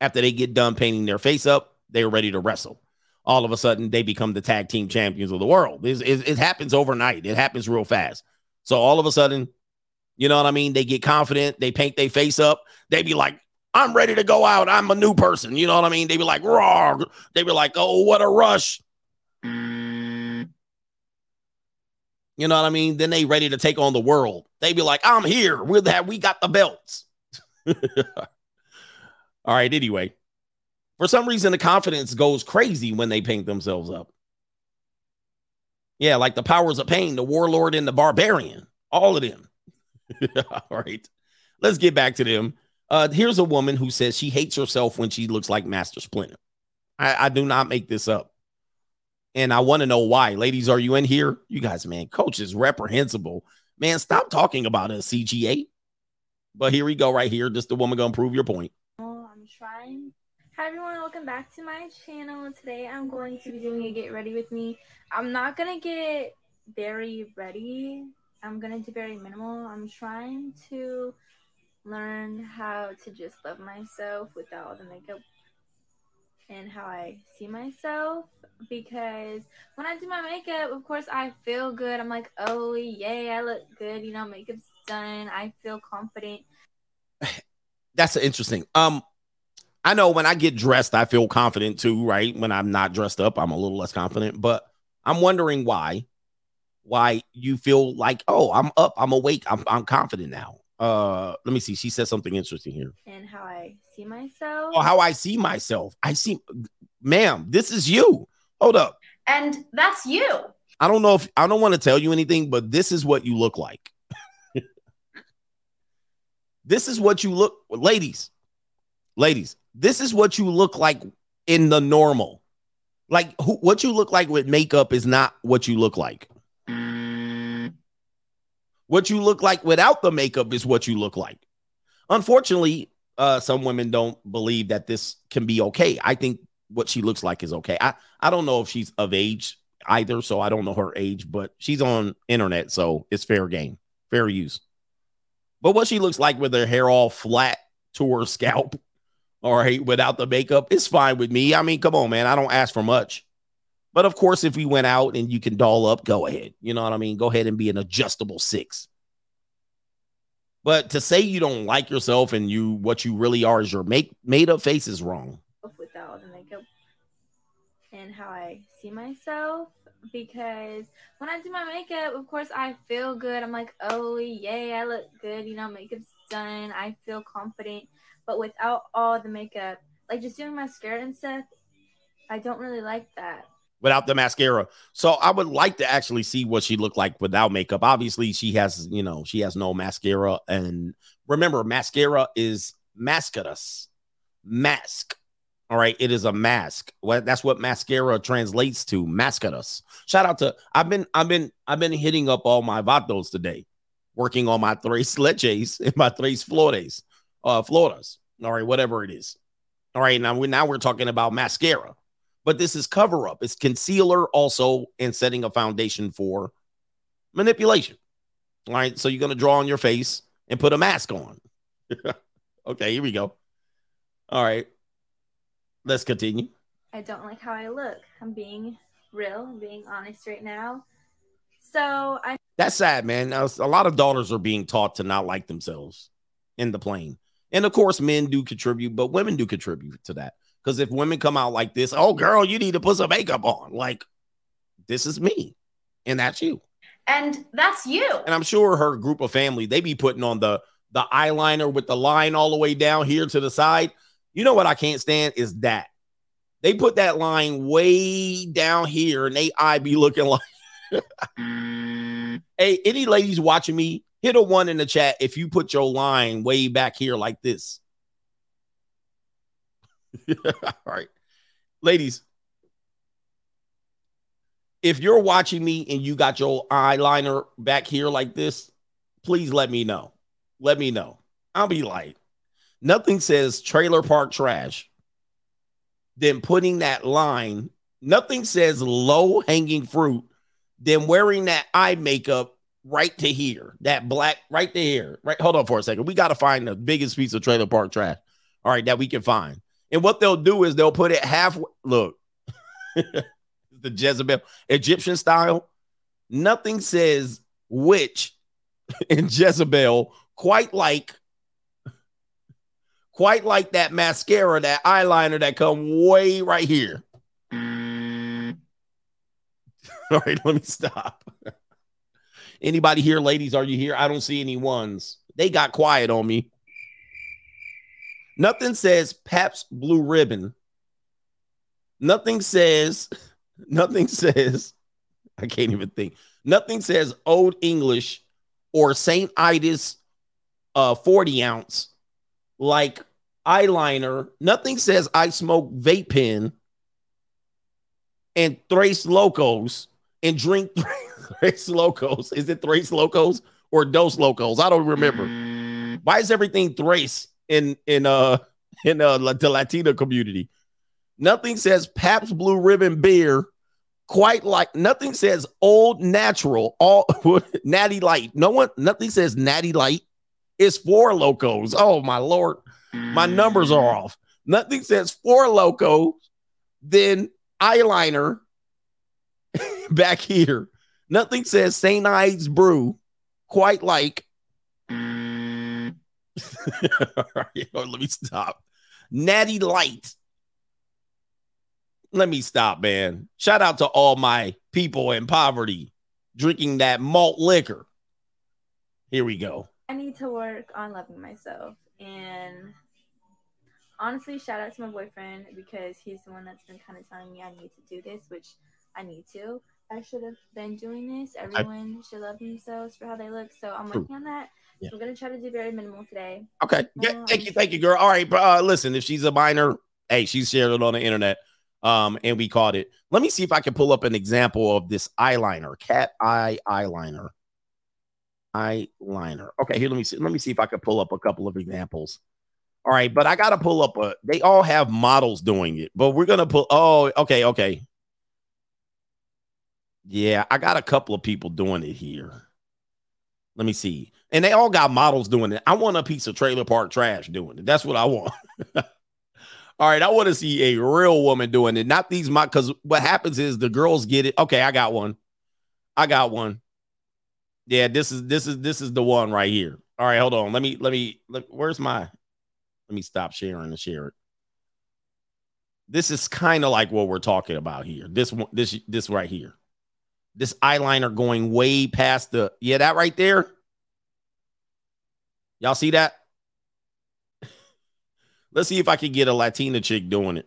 after they get done painting their face up, they're ready to wrestle. All of a sudden, they become the tag team champions of the world. It's- it, it happens overnight. It happens real fast. So all of a sudden, you know what I mean? They get confident. They paint their face up. They be like, I'm ready to go out. I'm a new person. You know what I mean? They be like, raw. They be like, oh, what a rush. You know what I mean? Then they ready to take on the world. They be like, I'm here. We're that we got the belts. All right. Anyway, for some reason, the confidence goes crazy when they paint themselves up. Yeah, like the powers of pain, the warlord and the barbarian, all of them. all right. Let's get back to them. Uh, here's a woman who says she hates herself when she looks like Master Splinter. I, I do not make this up. And I want to know why. Ladies, are you in here? You guys, man, coach is reprehensible. Man, stop talking about a CGA. But here we go, right here. Just the woman gonna prove your point. Oh, I'm trying. Hi everyone, welcome back to my channel. Today I'm going to be doing a get ready with me. I'm not gonna get very ready. I'm gonna do very minimal. I'm trying to learn how to just love myself without all the makeup and how I see myself because when I do my makeup, of course I feel good. I'm like, oh yay, I look good, you know, makeup's done. I feel confident. That's interesting. Um, I know when I get dressed, I feel confident too, right? When I'm not dressed up, I'm a little less confident. But I'm wondering why, why you feel like, oh, I'm up, I'm awake, I'm I'm confident now. Uh, let me see. She said something interesting here. and how I see myself. Oh, how I see myself. I see ma'am, this is you. Hold up. And that's you. I don't know if I don't want to tell you anything, but this is what you look like. this is what you look, ladies, ladies. This is what you look like in the normal. Like who, what you look like with makeup is not what you look like. What you look like without the makeup is what you look like. Unfortunately, uh, some women don't believe that this can be okay. I think what she looks like is okay. I, I don't know if she's of age either, so I don't know her age, but she's on internet, so it's fair game, fair use. But what she looks like with her hair all flat to her scalp, all right, without the makeup, it's fine with me. I mean, come on, man. I don't ask for much. But of course, if we went out and you can doll up, go ahead. You know what I mean? Go ahead and be an adjustable six. But to say you don't like yourself and you what you really are is your make made up face is wrong. without all the makeup and how I see myself because when I do my makeup, of course, I feel good. I'm like, oh, yay, I look good. You know, makeup's done. I feel confident. But without all the makeup, like just doing mascara and stuff, I don't really like that. Without the mascara. So I would like to actually see what she looked like without makeup. Obviously, she has, you know, she has no mascara. And remember, mascara is mascaras. Mask. All right, it is a mask. Well, that's what mascara translates to. Mascaras. Shout out to I've been I've been I've been hitting up all my vatos today, working on my tres leches and my tres flores, uh, floras. All right, whatever it is. All right, now we now we're talking about mascara, but this is cover up. It's concealer also and setting a foundation for manipulation. All right, so you're gonna draw on your face and put a mask on. okay, here we go. All right. Let's continue. I don't like how I look. I'm being real, I'm being honest right now. So I That's sad, man. A lot of daughters are being taught to not like themselves in the plain. And of course, men do contribute, but women do contribute to that. Because if women come out like this, oh, girl, you need to put some makeup on. Like, this is me. And that's you. And that's you. And I'm sure her group of family, they be putting on the the eyeliner with the line all the way down here to the side. You know what I can't stand is that. They put that line way down here and they eye be looking like Hey, any ladies watching me, hit a one in the chat if you put your line way back here like this. All right. Ladies, if you're watching me and you got your eyeliner back here like this, please let me know. Let me know. I'll be like, nothing says trailer park trash than putting that line. Nothing says low hanging fruit than wearing that eye makeup right to here, that black right to here. Right. Hold on for a second. We got to find the biggest piece of trailer park trash. All right, that we can find. And what they'll do is they'll put it halfway. Look, the Jezebel Egyptian style. Nothing says witch and Jezebel quite like quite like that mascara, that eyeliner that come way right here. All right, let me stop. Anybody here, ladies? Are you here? I don't see any ones. They got quiet on me. Nothing says Pabst Blue Ribbon. Nothing says, nothing says, I can't even think. Nothing says Old English or St. Ides uh 40 ounce like eyeliner. Nothing says I smoke vape pen and Tres Locos and drink Tres Locos. Is it Tres Locos or Dos Locos? I don't remember. Why is everything Tres in in uh in uh the Latino community? Nothing says Pabst Blue Ribbon beer quite like nothing says old natural all natty light. No one nothing says natty light. It's four locos. Oh my lord, my numbers are off. Nothing says four locos, then eyeliner back here. Nothing says St. Ides brew quite like. Let me stop. Natty Light. Let me stop, man. Shout out to all my people in poverty drinking that malt liquor. Here we go. I need to work on loving myself and honestly, shout out to my boyfriend because he's the one that's been kind of telling me I need to do this, which I need to. I should have been doing this. Everyone should love themselves for how they look. So I'm working on that. Yeah. I'm gonna try to do very minimal today. Okay. Um, thank you, thank you, girl. All right, bro. Uh, listen, if she's a minor, hey, she shared it on the internet, um, and we caught it. Let me see if I can pull up an example of this eyeliner, cat eye eyeliner, eyeliner. Okay, here, let me see. Let me see if I can pull up a couple of examples. All right, but I gotta pull up a. They all have models doing it, but we're gonna pull. Oh, okay, okay. Yeah, I got a couple of people doing it here. Let me see. And they all got models doing it. I want a piece of trailer park trash doing it. That's what I want. all right, I want to see a real woman doing it, not these mod. Because what happens is the girls get it. Okay, I got one. I got one. Yeah, this is this is this is the one right here. All right, hold on. Let me let me look. Where's my? Let me stop sharing and share it. This is kind of like what we're talking about here. This one, this this right here. This eyeliner going way past the yeah, that right there. Y'all see that? Let's see if I can get a Latina chick doing it.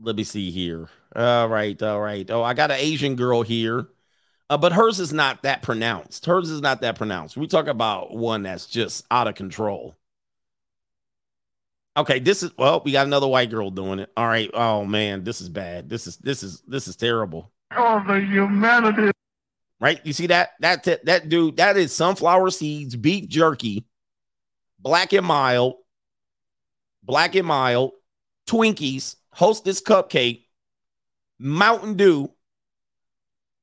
Let me see here. All right, all right. Oh, I got an Asian girl here. Uh, but hers is not that pronounced. Hers is not that pronounced. We talk about one that's just out of control. Okay, this is well, we got another white girl doing it. All right. Oh man, this is bad. This is this is this is terrible. Oh, the humanity. Right? You see that? That that, that dude, that is sunflower seeds, beef jerky, black and mild, black and mild, Twinkies, hostess cupcake, Mountain Dew,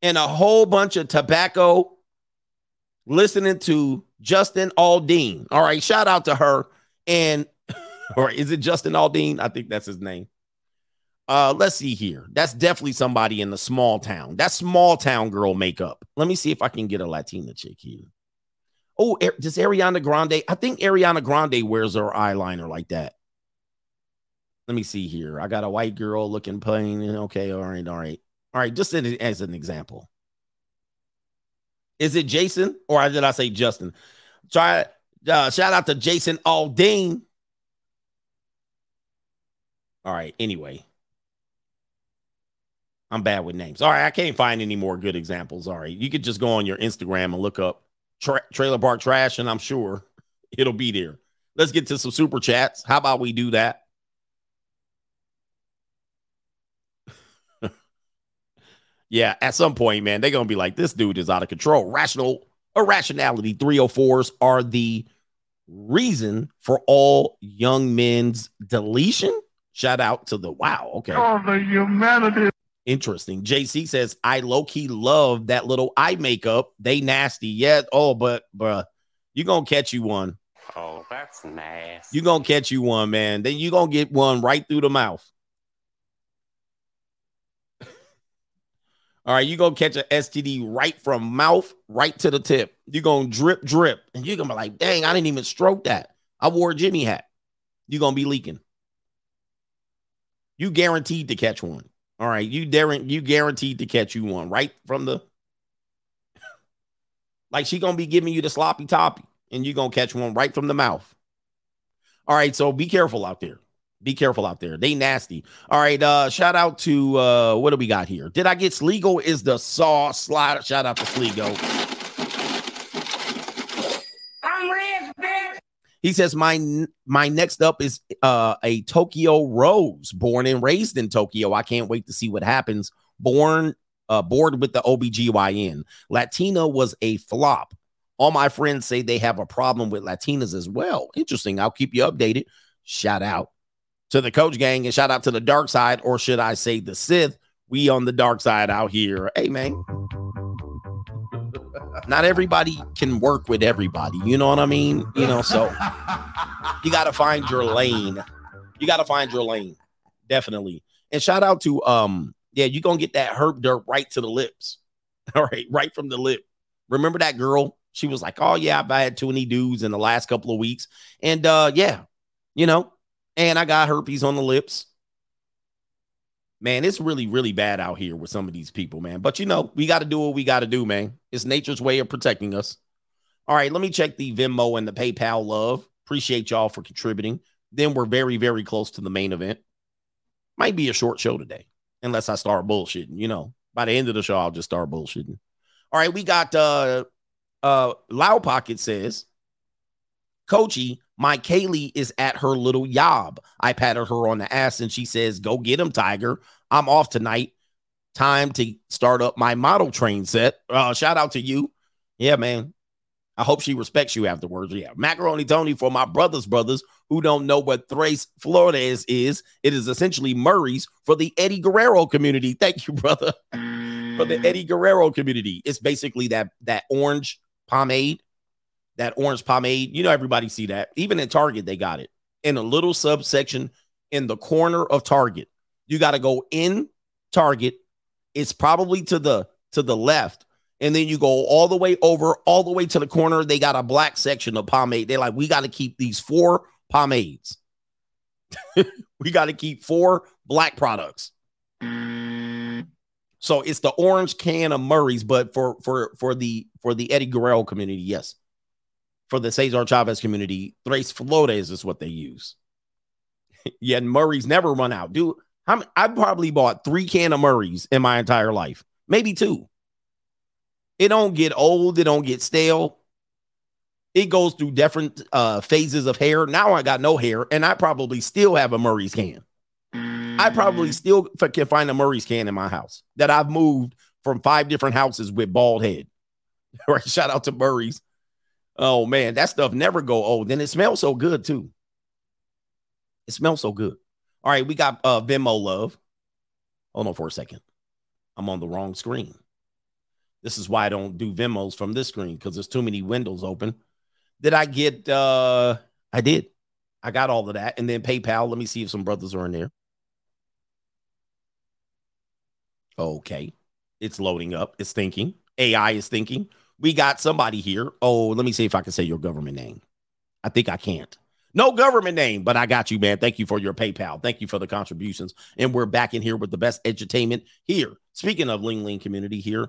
and a whole bunch of tobacco listening to Justin Aldean. All right, shout out to her. And or is it Justin Aldean? I think that's his name. Uh, let's see here. That's definitely somebody in the small town. That's small town girl makeup. Let me see if I can get a Latina chick here. Oh, does Ariana Grande? I think Ariana Grande wears her eyeliner like that. Let me see here. I got a white girl looking plain. Okay, all right, all right, all right. Just as an example, is it Jason or did I say Justin? Try. Uh, shout out to Jason Aldean. All right. Anyway, I'm bad with names. All right, I can't find any more good examples. All right, you could just go on your Instagram and look up tra- Trailer Park Trash, and I'm sure it'll be there. Let's get to some super chats. How about we do that? yeah, at some point, man, they're gonna be like, this dude is out of control. Rational irrationality 304s are the reason for all young men's deletion. Shout out to the wow. Okay. Oh, the humanity. Interesting. JC says, I low key love that little eye makeup. They nasty. Yeah. Oh, but bruh, you gonna catch you one. Oh, that's nasty. You gonna catch you one, man. Then you gonna get one right through the mouth. All right, you gonna catch an STD right from mouth right to the tip. you gonna drip, drip, and you're gonna be like, dang, I didn't even stroke that. I wore a Jimmy hat. you gonna be leaking. You guaranteed to catch one. All right, you daring you guaranteed to catch you one right from the like she gonna be giving you the sloppy toppy, and you gonna catch one right from the mouth. All right, so be careful out there. Be careful out there. They nasty. All right, uh, shout out to uh what do we got here? Did I get Sligo is the saw slide? Shout out to Sligo. I'm rich, bitch. He says my my next up is uh a Tokyo Rose, born and raised in Tokyo. I can't wait to see what happens. Born uh bored with the OBGYN. Latina was a flop. All my friends say they have a problem with Latinas as well. Interesting. I'll keep you updated. Shout out to the coach gang and shout out to the dark side, or should I say the Sith? We on the dark side out here. Hey man. Not everybody can work with everybody. You know what I mean? You know, so you got to find your lane. You got to find your lane. Definitely. And shout out to um yeah, you going to get that herb dirt right to the lips. All right, right from the lip. Remember that girl? She was like, "Oh yeah, I've had too many dudes in the last couple of weeks." And uh yeah, you know, and I got herpes on the lips. Man, it's really, really bad out here with some of these people, man. But you know, we got to do what we got to do, man. It's nature's way of protecting us. All right, let me check the Venmo and the PayPal love. Appreciate y'all for contributing. Then we're very, very close to the main event. Might be a short show today, unless I start bullshitting. You know, by the end of the show, I'll just start bullshitting. All right, we got uh uh Loud Pocket says, Coachy, my Kaylee is at her little yob. I patted her on the ass and she says, Go get him, Tiger. I'm off tonight. Time to start up my model train set. Uh, shout out to you. Yeah, man. I hope she respects you afterwards. Yeah. Macaroni Tony for my brothers, brothers who don't know what Tres Flores is, is. It is essentially Murray's for the Eddie Guerrero community. Thank you, brother. for the Eddie Guerrero community. It's basically that that orange pomade, that orange pomade. You know, everybody see that. Even at Target, they got it in a little subsection in the corner of Target. You got to go in Target. It's probably to the to the left and then you go all the way over, all the way to the corner. They got a black section of pomade. They're like, we got to keep these four pomades. we got to keep four black products. So it's the orange can of Murray's, but for for for the for the Eddie Guerrero community, yes. For the Cesar Chavez community, Tres Flores is what they use. Yet Murray's never run out. Dude, I'm, I've probably bought three can of Murray's in my entire life, maybe two. It don't get old. It don't get stale. It goes through different uh, phases of hair. Now I got no hair, and I probably still have a Murray's can. I probably still f- can find a Murray's can in my house that I've moved from five different houses with bald head. right? Shout out to Murray's. Oh man, that stuff never go old. And it smells so good too. It smells so good. All right, we got uh Venmo love. Hold on for a second. I'm on the wrong screen. This is why I don't do Venmos from this screen because there's too many windows open. Did I get uh I did. I got all of that. And then PayPal. Let me see if some brothers are in there. Okay. It's loading up. It's thinking. AI is thinking. We got somebody here. Oh, let me see if I can say your government name. I think I can't. No government name, but I got you, man. Thank you for your PayPal. Thank you for the contributions. And we're back in here with the best edutainment here. Speaking of Ling Ling community here,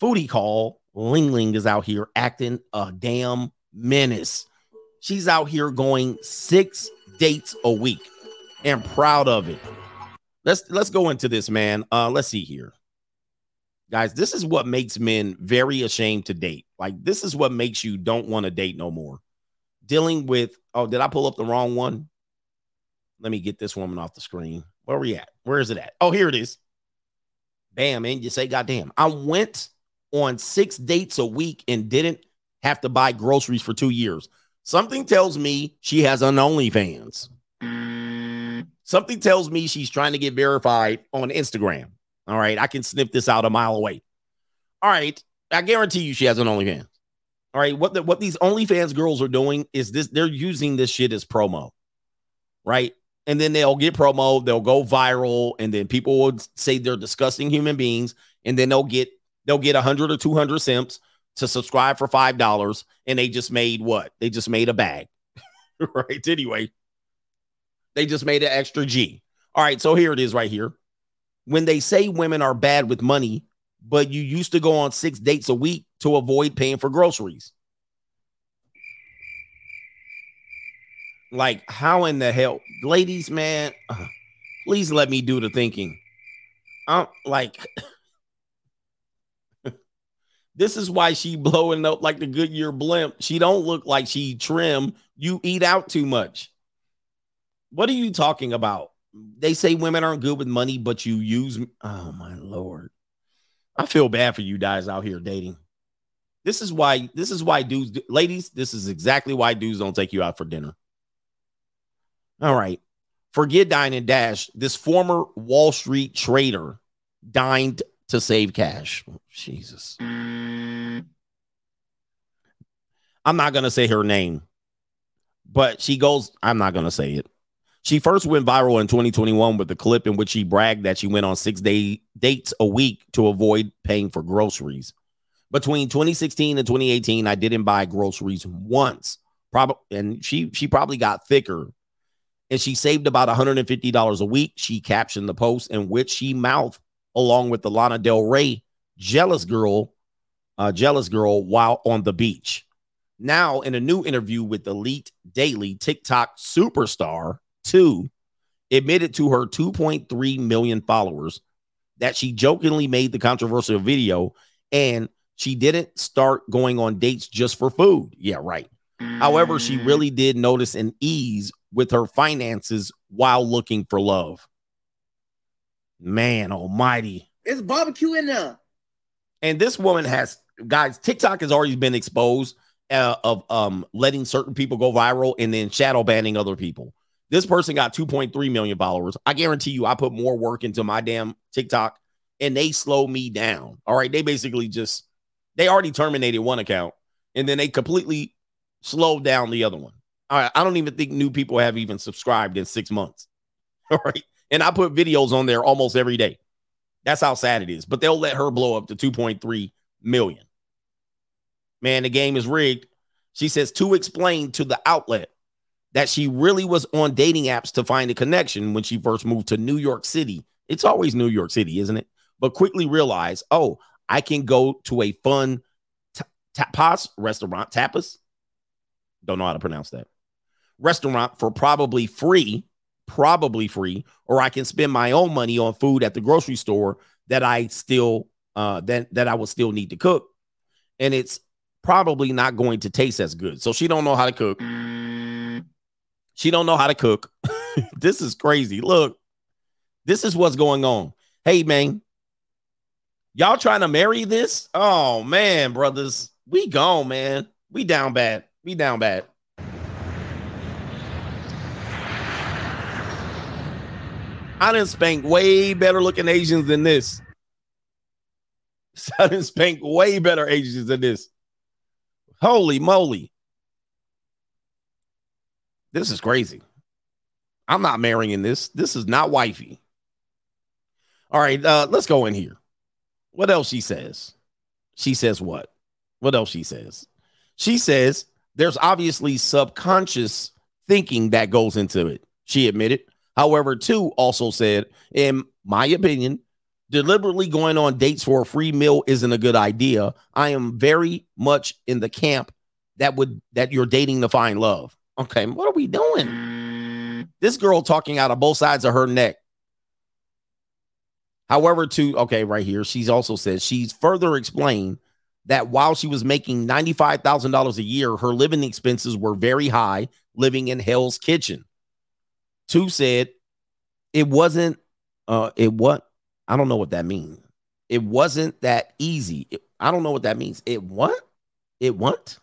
Foodie Call, Ling Ling is out here acting a damn menace. She's out here going six dates a week and proud of it. Let's let's go into this, man. Uh, let's see here. Guys, this is what makes men very ashamed to date. Like, this is what makes you don't want to date no more. Dealing with, oh, did I pull up the wrong one? Let me get this woman off the screen. Where are we at? Where is it at? Oh, here it is. Bam, and you say, goddamn. I went on six dates a week and didn't have to buy groceries for two years. Something tells me she has an OnlyFans. Something tells me she's trying to get verified on Instagram. All right. I can sniff this out a mile away. All right. I guarantee you she has an OnlyFans. All right. What the, what these OnlyFans girls are doing is this they're using this shit as promo. Right. And then they'll get promo, they'll go viral, and then people would say they're disgusting human beings, and then they'll get they'll get 100 or 200 simps to subscribe for five dollars and they just made what they just made a bag right anyway they just made an extra g all right so here it is right here when they say women are bad with money but you used to go on six dates a week to avoid paying for groceries like how in the hell ladies man uh, please let me do the thinking i'm like This is why she blowing up like the Goodyear blimp. She don't look like she trim. You eat out too much. What are you talking about? They say women aren't good with money, but you use. Oh my lord, I feel bad for you guys out here dating. This is why. This is why dudes, ladies. This is exactly why dudes don't take you out for dinner. All right, forget dine and dash. This former Wall Street trader dined to save cash. Oh, Jesus. I'm not to say her name, but she goes, I'm not to say it. She first went viral in 2021 with the clip in which she bragged that she went on six day dates a week to avoid paying for groceries. Between 2016 and 2018, I didn't buy groceries once. Probably, and she she probably got thicker, and she saved about 150 dollars a week. She captioned the post in which she mouthed along with the Lana Del Rey Jealous Girl, uh, Jealous Girl while on the beach. Now, in a new interview with Elite Daily, TikTok superstar 2 admitted to her 2.3 million followers that she jokingly made the controversial video and she didn't start going on dates just for food. Yeah, right. However, she really did notice an ease with her finances while looking for love. Man almighty. It's barbecue in there. And this woman has guys, TikTok has already been exposed uh, of um letting certain people go viral and then shadow banning other people. This person got 2.3 million followers. I guarantee you, I put more work into my damn TikTok and they slow me down. All right. They basically just they already terminated one account and then they completely slowed down the other one. All right. I don't even think new people have even subscribed in six months. All right. And I put videos on there almost every day. That's how sad it is. But they'll let her blow up to 2.3 million. Man, the game is rigged. She says to explain to the outlet that she really was on dating apps to find a connection when she first moved to New York City. It's always New York City, isn't it? But quickly realized, oh, I can go to a fun tapas restaurant, tapas. Don't know how to pronounce that. Restaurant for probably free, probably free, or I can spend my own money on food at the grocery store that I still uh that that I will still need to cook. And it's probably not going to taste as good. So she don't know how to cook. She don't know how to cook. this is crazy. Look, this is what's going on. Hey, man, y'all trying to marry this? Oh man, brothers, we gone, man. We down bad. We down bad. I didn't spank way better looking Asians than this. I didn't spank way better Asians than this. Holy moly. This is crazy. I'm not marrying this. This is not wifey. All right, uh, let's go in here. What else she says? She says what? What else she says? She says there's obviously subconscious thinking that goes into it. She admitted. However, two also said, in my opinion, deliberately going on dates for a free meal isn't a good idea. I am very much in the camp that would that you're dating to find love. Okay, what are we doing? This girl talking out of both sides of her neck. However, to okay, right here, she's also said she's further explained that while she was making $95,000 a year, her living expenses were very high, living in Hell's Kitchen. Two said it wasn't uh it what I don't know what that means. It wasn't that easy. It- I don't know what that means. It what? It what?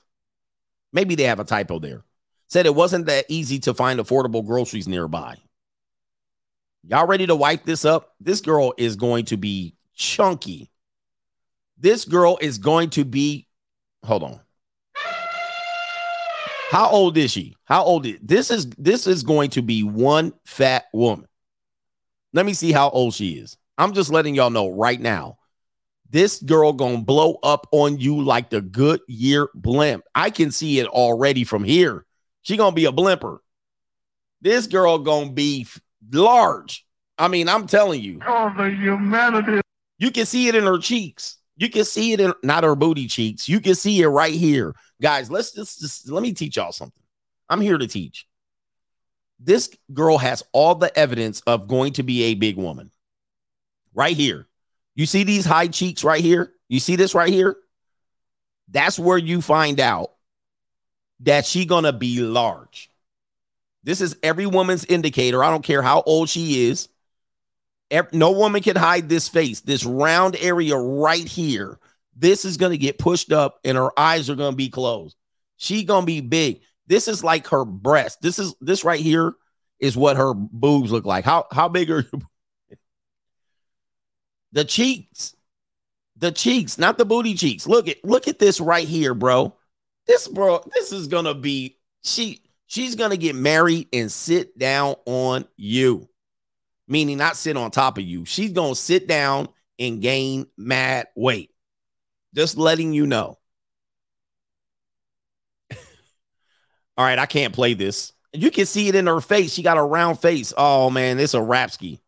Maybe they have a typo there. Said it wasn't that easy to find affordable groceries nearby. Y'all ready to wipe this up? This girl is going to be chunky. This girl is going to be hold on. How old is she? How old is this is this is going to be one fat woman. Let me see how old she is. I'm just letting y'all know right now. This girl gonna blow up on you like the Goodyear blimp. I can see it already from here. She gonna be a blimper. This girl gonna be large. I mean, I'm telling you. Oh, the humanity. You can see it in her cheeks. You can see it in not her booty cheeks. You can see it right here. Guys, let's just, just let me teach y'all something. I'm here to teach. This girl has all the evidence of going to be a big woman. Right here. You see these high cheeks right here? You see this right here? That's where you find out that she gonna be large. This is every woman's indicator. I don't care how old she is. No woman can hide this face, this round area right here. This is to get pushed up and her eyes are to be closed. She to be big. This is like her breast. This is this right here is what her boobs look like. How how big are the cheeks? The cheeks, not the booty cheeks. Look at look at this right here, bro. This bro, this is to be she she's to get married and sit down on you meaning not sit on top of you. She's to sit down and gain mad weight. Just letting you know. All right, I can't play this. You can see it in her face. She got a round face. Oh man, it's a Rapsky.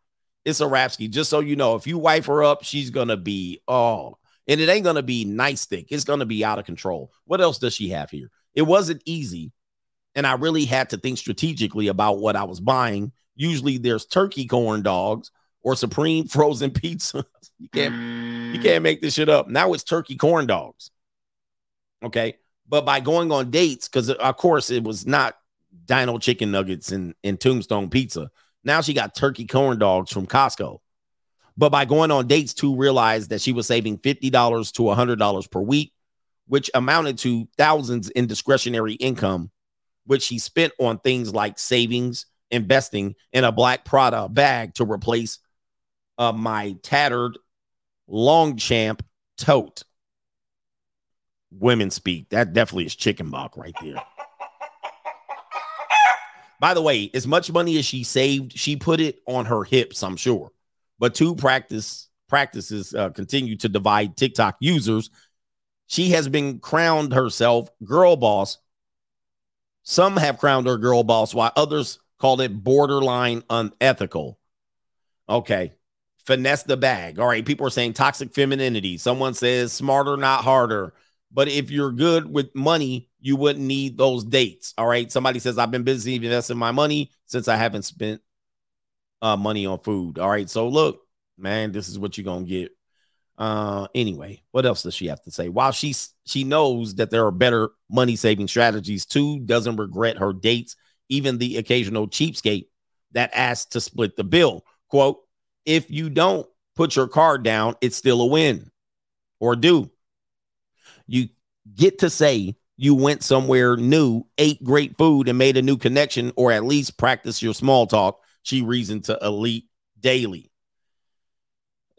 It's a Rapsky. Just so you know, if you wipe her up, she's gonna be oh, and it ain't gonna be nice thick. It's gonna be out of control. What else does she have here? It wasn't easy. And I really had to think strategically about what I was buying. Usually there's turkey corn dogs or supreme frozen pizza. you can't you mm. can't make this shit up. Now it's turkey corn dogs. Okay. But by going on dates, because uh, of course it was not dino chicken nuggets and, and tombstone pizza. Now she got turkey corn dogs from Costco. But by going on dates, to realized that she was saving $50 to $100 per week, which amounted to thousands in discretionary income, which she spent on things like savings, investing in a black Prada bag to replace uh, my tattered Longchamp tote. Women speak. That definitely is chicken buck right there. By the way, as much money as she saved, she put it on her hips, I'm sure. But two practice practices uh, continue to divide TikTok users. She has been crowned herself girl boss. Some have crowned her girl boss, while others called it borderline unethical. Okay. Finesse the bag. All right. People are saying toxic femininity. Someone says smarter, not harder. But if you're good with money, you wouldn't need those dates. All right. Somebody says, I've been busy investing my money since I haven't spent uh, money on food. All right. So look, man, this is what you're gonna get. Uh anyway, what else does she have to say? While she's she knows that there are better money saving strategies too, doesn't regret her dates, even the occasional cheapskate that asks to split the bill. Quote, if you don't put your card down, it's still a win. Or do. You get to say you went somewhere new, ate great food, and made a new connection, or at least practice your small talk. She reasoned to Elite Daily.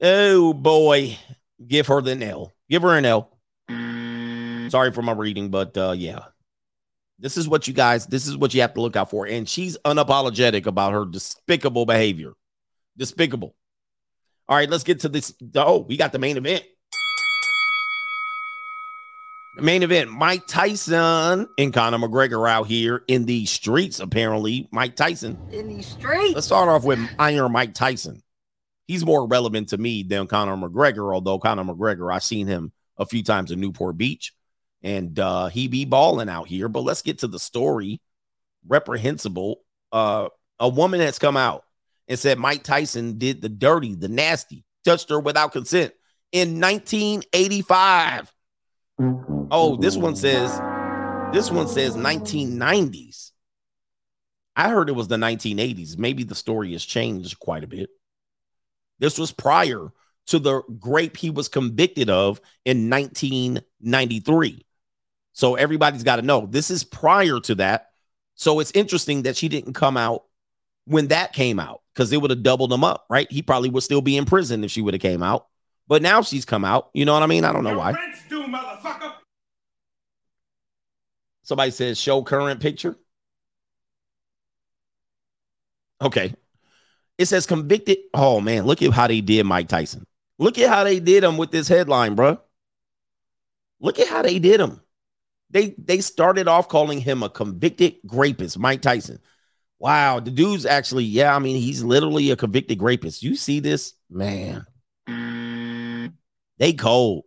Oh boy, give her the L. Give her an L. Sorry for my reading, but uh, yeah, this is what you guys, this is what you have to look out for. And she's unapologetic about her despicable behavior. Despicable. All right, let's get to this. Oh, we got the main event. The main event Mike Tyson and Conor McGregor out here in the streets, apparently. Mike Tyson. In these streets. Let's start off with Iron Mike Tyson. He's more relevant to me than Conor McGregor, although Conor McGregor, I've seen him a few times in Newport Beach and uh, he be balling out here. But let's get to the story. Reprehensible. Uh, a woman has come out and said Mike Tyson did the dirty, the nasty, touched her without consent in 1985. Oh, this one says this one says 1990s. I heard it was the 1980s. Maybe the story has changed quite a bit. This was prior to the grape he was convicted of in 1993. So everybody's got to know this is prior to that. So it's interesting that she didn't come out when that came out because it would have doubled him up, right? He probably would still be in prison if she would have came out. But now she's come out. You know what I mean? I don't know why. Somebody says show current picture. Okay. It says convicted. Oh man, look at how they did Mike Tyson. Look at how they did him with this headline, bro. Look at how they did him. They they started off calling him a convicted rapist, Mike Tyson. Wow, the dude's actually, yeah, I mean, he's literally a convicted rapist. You see this, man? They cold.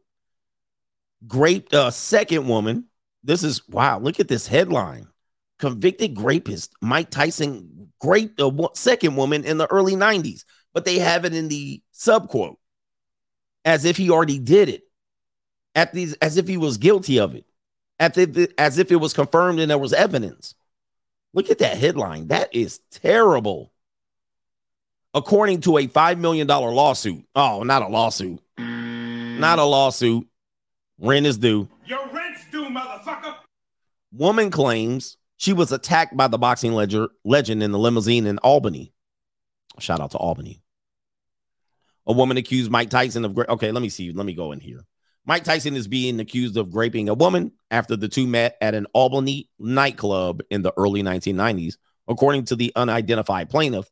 Grape, uh, second woman. This is wow. Look at this headline: convicted rapist Mike Tyson raped a wo- second woman in the early '90s, but they have it in the subquote as if he already did it, at these as if he was guilty of it, as if as if it was confirmed and there was evidence. Look at that headline. That is terrible. According to a $5 million lawsuit. Oh, not a lawsuit. Mm-hmm. Not a lawsuit. Rent is due. Your rent's due, motherfucker. Woman claims she was attacked by the boxing ledger, legend in the limousine in Albany. Shout out to Albany. A woman accused Mike Tyson of. gra- Okay, let me see. Let me go in here. Mike Tyson is being accused of raping a woman after the two met at an Albany nightclub in the early 1990s, according to the unidentified plaintiff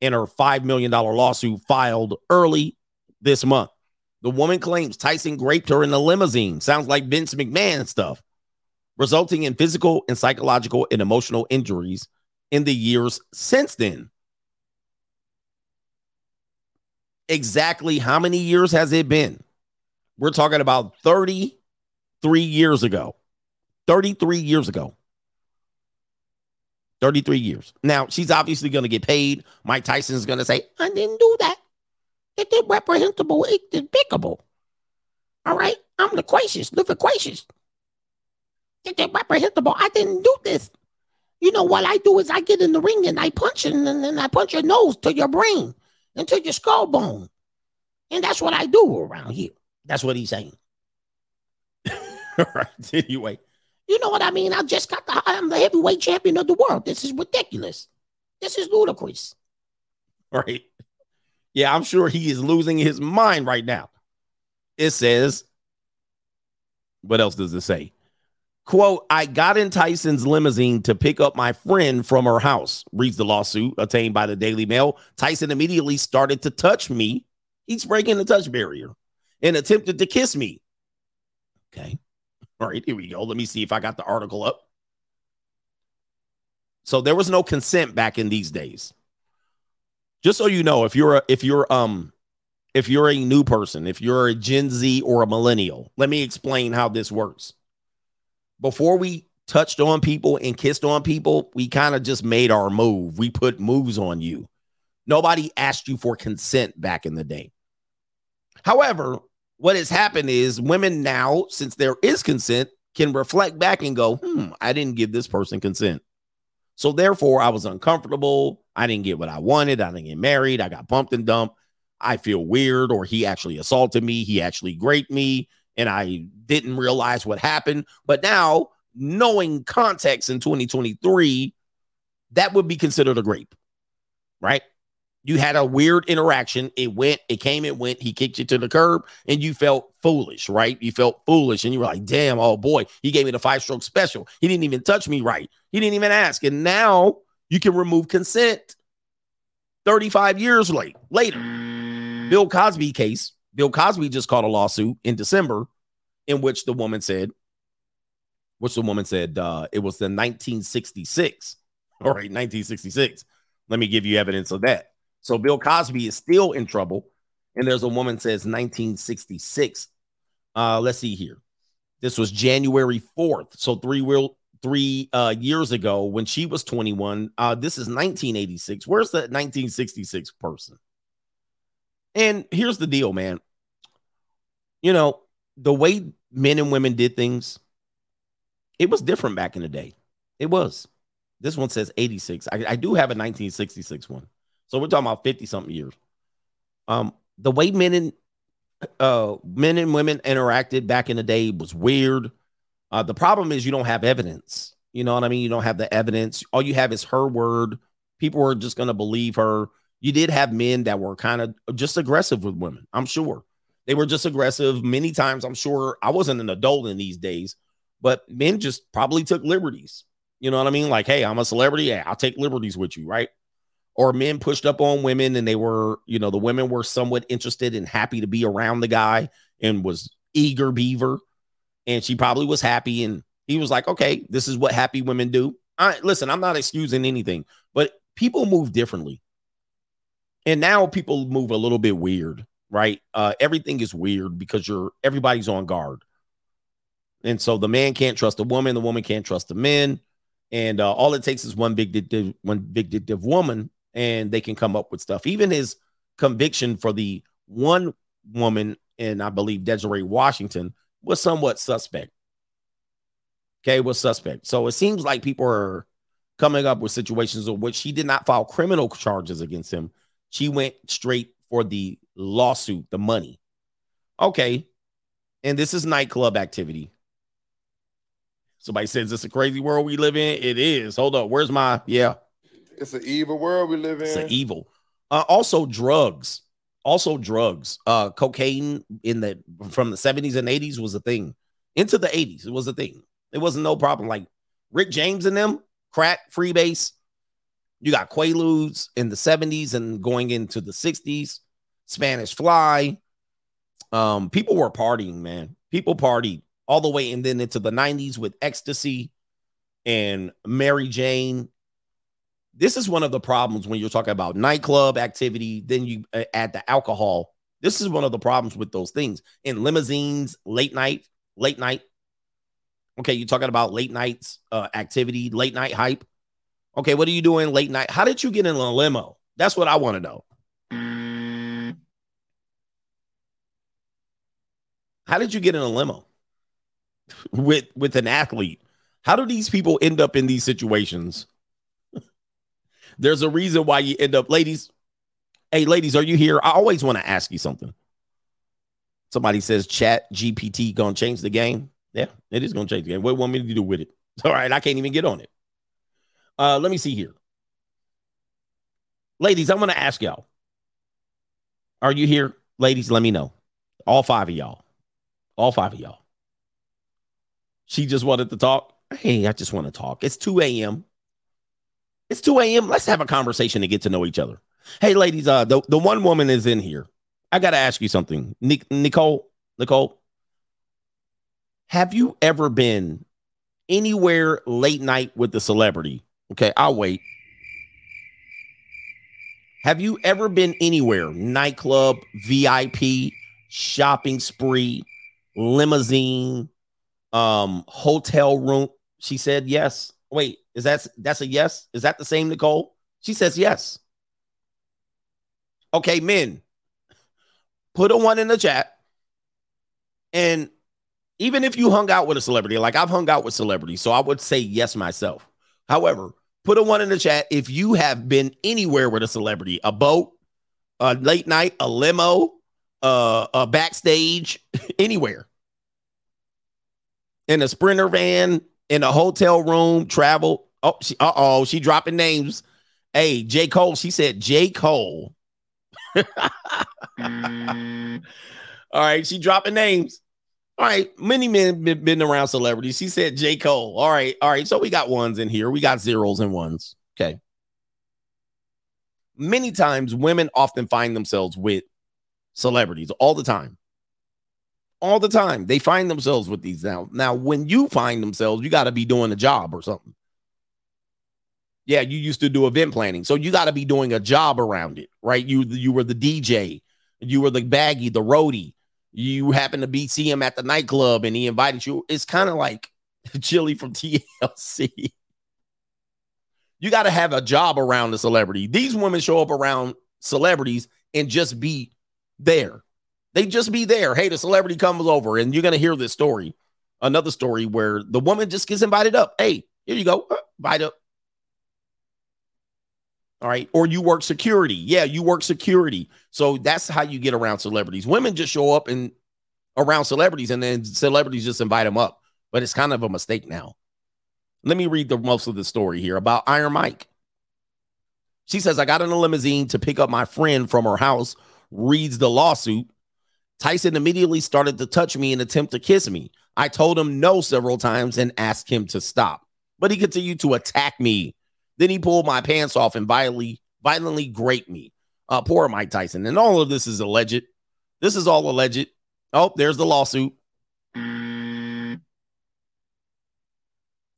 in her $5 million lawsuit filed early this month. The woman claims Tyson raped her in the limousine. Sounds like Vince McMahon stuff, resulting in physical and psychological and emotional injuries in the years since then. Exactly how many years has it been? We're talking about 33 years ago. 33 years ago. 33 years. Now, she's obviously going to get paid. Mike Tyson is going to say, I didn't do that. It's irreprehensible. It's despicable. All right. I'm loquacious, the loquacious. It's irreprehensible. I didn't do this. You know what I do is I get in the ring and I punch it and then I punch your nose to your brain and to your skull bone. And that's what I do around here. That's what he's saying. All right. Anyway, you know what I mean? I just got the I'm the heavyweight champion of the world. This is ridiculous. This is ludicrous. All right. Yeah, I'm sure he is losing his mind right now. It says, what else does it say? Quote, I got in Tyson's limousine to pick up my friend from her house, reads the lawsuit obtained by the Daily Mail. Tyson immediately started to touch me. He's breaking the touch barrier and attempted to kiss me. Okay. All right, here we go. Let me see if I got the article up. So there was no consent back in these days. Just so you know, if you're a, if you're um if you're a new person, if you're a Gen Z or a millennial, let me explain how this works before we touched on people and kissed on people, we kind of just made our move. We put moves on you. Nobody asked you for consent back in the day. However, what has happened is women now, since there is consent, can reflect back and go, hmm, I didn't give this person consent. So therefore, I was uncomfortable. I didn't get what I wanted. I didn't get married. I got bumped and dumped. I feel weird, or he actually assaulted me. He actually raped me and I didn't realize what happened. But now, knowing context in 2023, that would be considered a grape, right? You had a weird interaction. It went, it came, it went. He kicked you to the curb and you felt foolish, right? You felt foolish and you were like, damn, oh boy, he gave me the five stroke special. He didn't even touch me right. He didn't even ask. And now you can remove consent 35 years late, later. Bill Cosby case Bill Cosby just called a lawsuit in December in which the woman said, which the woman said uh, it was the 1966. All right, 1966. Let me give you evidence of that. So Bill Cosby is still in trouble. And there's a woman says 1966. Uh, let's see here. This was January 4th. So three real three uh, years ago when she was 21. Uh, this is 1986. Where's the 1966 person? And here's the deal, man. You know, the way men and women did things, it was different back in the day. It was. This one says 86. I, I do have a 1966 one. So we're talking about 50 something years. Um, the way men and uh men and women interacted back in the day was weird. Uh, the problem is you don't have evidence. You know what I mean? You don't have the evidence. All you have is her word. People are just gonna believe her you did have men that were kind of just aggressive with women. I'm sure they were just aggressive. Many times, I'm sure I wasn't an adult in these days, but men just probably took liberties. You know what I mean? Like, hey, I'm a celebrity. Yeah, I'll take liberties with you, right? Or men pushed up on women and they were, you know, the women were somewhat interested and happy to be around the guy and was eager beaver. And she probably was happy. And he was like, okay, this is what happy women do. I listen, I'm not excusing anything, but people move differently. And now people move a little bit weird, right? Uh, everything is weird because you're everybody's on guard. And so the man can't trust the woman, the woman can't trust the men. And uh, all it takes is one big one vindictive woman, and they can come up with stuff. Even his conviction for the one woman, and I believe Desiree Washington, was somewhat suspect. Okay, was suspect. So it seems like people are coming up with situations in which she did not file criminal charges against him, she went straight for the lawsuit, the money. Okay. And this is nightclub activity. Somebody says it's a crazy world we live in. It is. Hold up. Where's my yeah? It's an evil world we live in. It's an evil. Uh, also drugs. Also drugs. Uh, cocaine in the from the 70s and 80s was a thing. Into the 80s, it was a thing. It wasn't no problem. Like Rick James and them, crack, freebase, you got Quaaludes in the 70s and going into the 60s, Spanish Fly. Um, people were partying, man. People partied all the way and then into the 90s with ecstasy and Mary Jane. This is one of the problems when you're talking about nightclub activity, then you uh, add the alcohol. This is one of the problems with those things in limousines, late night, late night. Okay, you're talking about late nights uh, activity, late night hype. Okay, what are you doing late night? How did you get in a limo? That's what I want to know. How did you get in a limo with with an athlete? How do these people end up in these situations? There's a reason why you end up, ladies. Hey, ladies, are you here? I always want to ask you something. Somebody says chat GPT gonna change the game. Yeah, it is gonna change the game. What want me to do with it? All right, I can't even get on it. Uh, let me see here. Ladies, I'm gonna ask y'all. Are you here? Ladies, let me know. All five of y'all. All five of y'all. She just wanted to talk. Hey, I just want to talk. It's 2 a.m. It's 2 a.m. Let's have a conversation to get to know each other. Hey, ladies, uh, the, the one woman is in here. I gotta ask you something. Nic- Nicole, Nicole, have you ever been anywhere late night with a celebrity? Okay, I'll wait. Have you ever been anywhere? Nightclub, VIP, shopping spree, limousine, um, hotel room. She said yes. Wait, is that that's a yes? Is that the same Nicole? She says yes. Okay, men, put a one in the chat. And even if you hung out with a celebrity, like I've hung out with celebrities, so I would say yes myself. However, put a one in the chat if you have been anywhere with a celebrity, a boat, a late night, a limo, uh, a backstage, anywhere. In a sprinter van, in a hotel room, travel. Oh, she, uh oh, she dropping names. Hey, J. Cole, she said J. Cole. All right, she dropping names. All right, many men been, been around celebrities. She said J. Cole. All right, all right. So we got ones in here. We got zeros and ones. Okay. Many times women often find themselves with celebrities all the time. All the time. They find themselves with these now. Now, when you find themselves, you got to be doing a job or something. Yeah, you used to do event planning. So you got to be doing a job around it, right? You you were the DJ, you were the baggy, the roadie. You happen to be see him at the nightclub and he invited you. It's kind of like Chili from TLC. You got to have a job around the celebrity. These women show up around celebrities and just be there. They just be there. Hey, the celebrity comes over, and you're gonna hear this story. Another story where the woman just gets invited up. Hey, here you go. Uh, Invite up. All right. Or you work security. Yeah, you work security. So that's how you get around celebrities. Women just show up and around celebrities, and then celebrities just invite them up. But it's kind of a mistake now. Let me read the most of the story here about Iron Mike. She says, I got in a limousine to pick up my friend from her house, reads the lawsuit. Tyson immediately started to touch me and attempt to kiss me. I told him no several times and asked him to stop, but he continued to attack me. Then he pulled my pants off and violently, violently raped me. Uh, poor Mike Tyson. And all of this is alleged. This is all alleged. Oh, there's the lawsuit.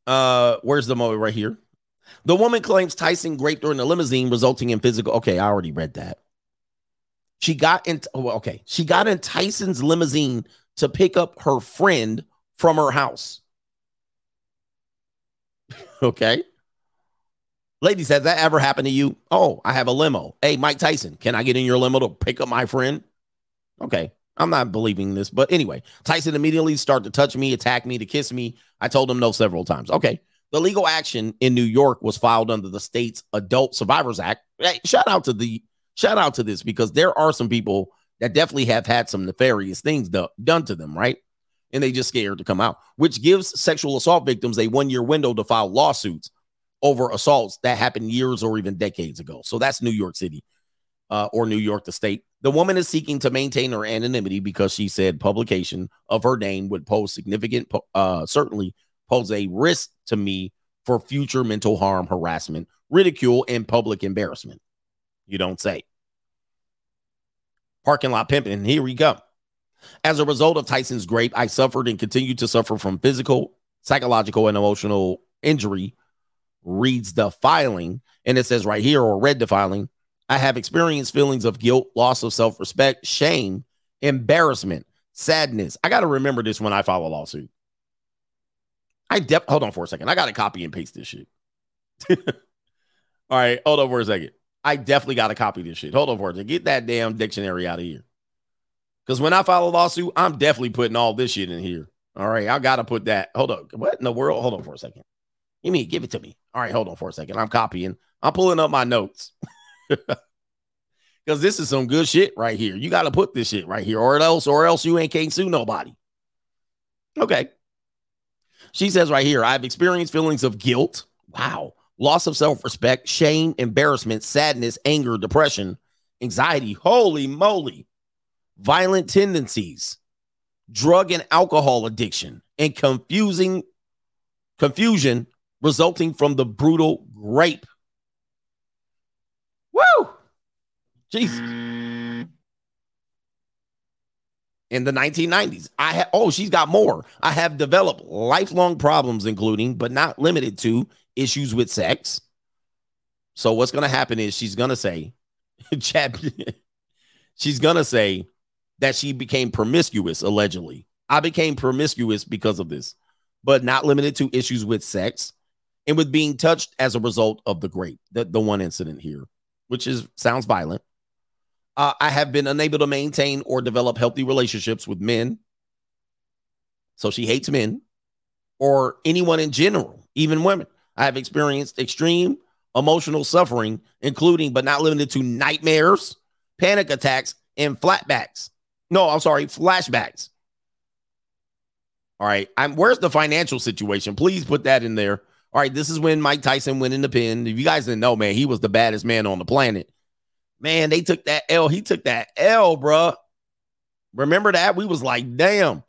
Uh, where's the moment right here? The woman claims Tyson raped her in the limousine, resulting in physical. Okay, I already read that. She got in. Oh, okay, she got in Tyson's limousine to pick up her friend from her house. okay. Ladies, has that ever happened to you? Oh, I have a limo. Hey, Mike Tyson, can I get in your limo to pick up my friend? Okay. I'm not believing this, but anyway, Tyson immediately started to touch me, attack me, to kiss me. I told him no several times. Okay. The legal action in New York was filed under the state's Adult Survivors Act. Hey, shout out to the shout out to this because there are some people that definitely have had some nefarious things do, done to them, right? And they just scared to come out, which gives sexual assault victims a one year window to file lawsuits over assaults that happened years or even decades ago. So that's New York City uh, or New York, the state. The woman is seeking to maintain her anonymity because she said publication of her name would pose significant, uh, certainly pose a risk to me for future mental harm, harassment, ridicule, and public embarrassment. You don't say. Parking lot pimping. Here we go. As a result of Tyson's grape, I suffered and continue to suffer from physical, psychological, and emotional injury. Reads the filing, and it says right here, or read the filing. I have experienced feelings of guilt, loss of self respect, shame, embarrassment, sadness. I got to remember this when I file a lawsuit. I def hold on for a second. I gotta copy and paste this shit. All right, hold on for a second. I definitely gotta copy this shit. Hold on for second. Get that damn dictionary out of here. Because when I file a lawsuit, I'm definitely putting all this shit in here. All right, I gotta put that. Hold on. What in the world? Hold on for a second. Give me, give it to me. All right, hold on for a second. I'm copying. I'm pulling up my notes. Because this is some good shit right here. You got to put this shit right here, or else, or else you ain't can't sue nobody. Okay. She says right here, I've experienced feelings of guilt. Wow. Loss of self-respect, shame, embarrassment, sadness, anger, depression, anxiety. Holy moly. Violent tendencies, drug and alcohol addiction, and confusing confusion resulting from the brutal rape. Woo! Jesus. In the 1990s, I oh, she's got more. I have developed lifelong problems, including, but not limited to, issues with sex. So, what's going to happen is she's going to say, she's going to say that she became promiscuous, allegedly. I became promiscuous because of this, but not limited to issues with sex and with being touched as a result of the grape, the, the one incident here, which is sounds violent. Uh, I have been unable to maintain or develop healthy relationships with men. So she hates men or anyone in general, even women. I have experienced extreme emotional suffering, including but not limited to nightmares, panic attacks, and flatbacks. No, I'm sorry, flashbacks. All right. I'm where's the financial situation? Please put that in there. All right. This is when Mike Tyson went in the pen. If you guys didn't know, man, he was the baddest man on the planet. Man, they took that L. He took that L, bruh. Remember that? We was like, damn.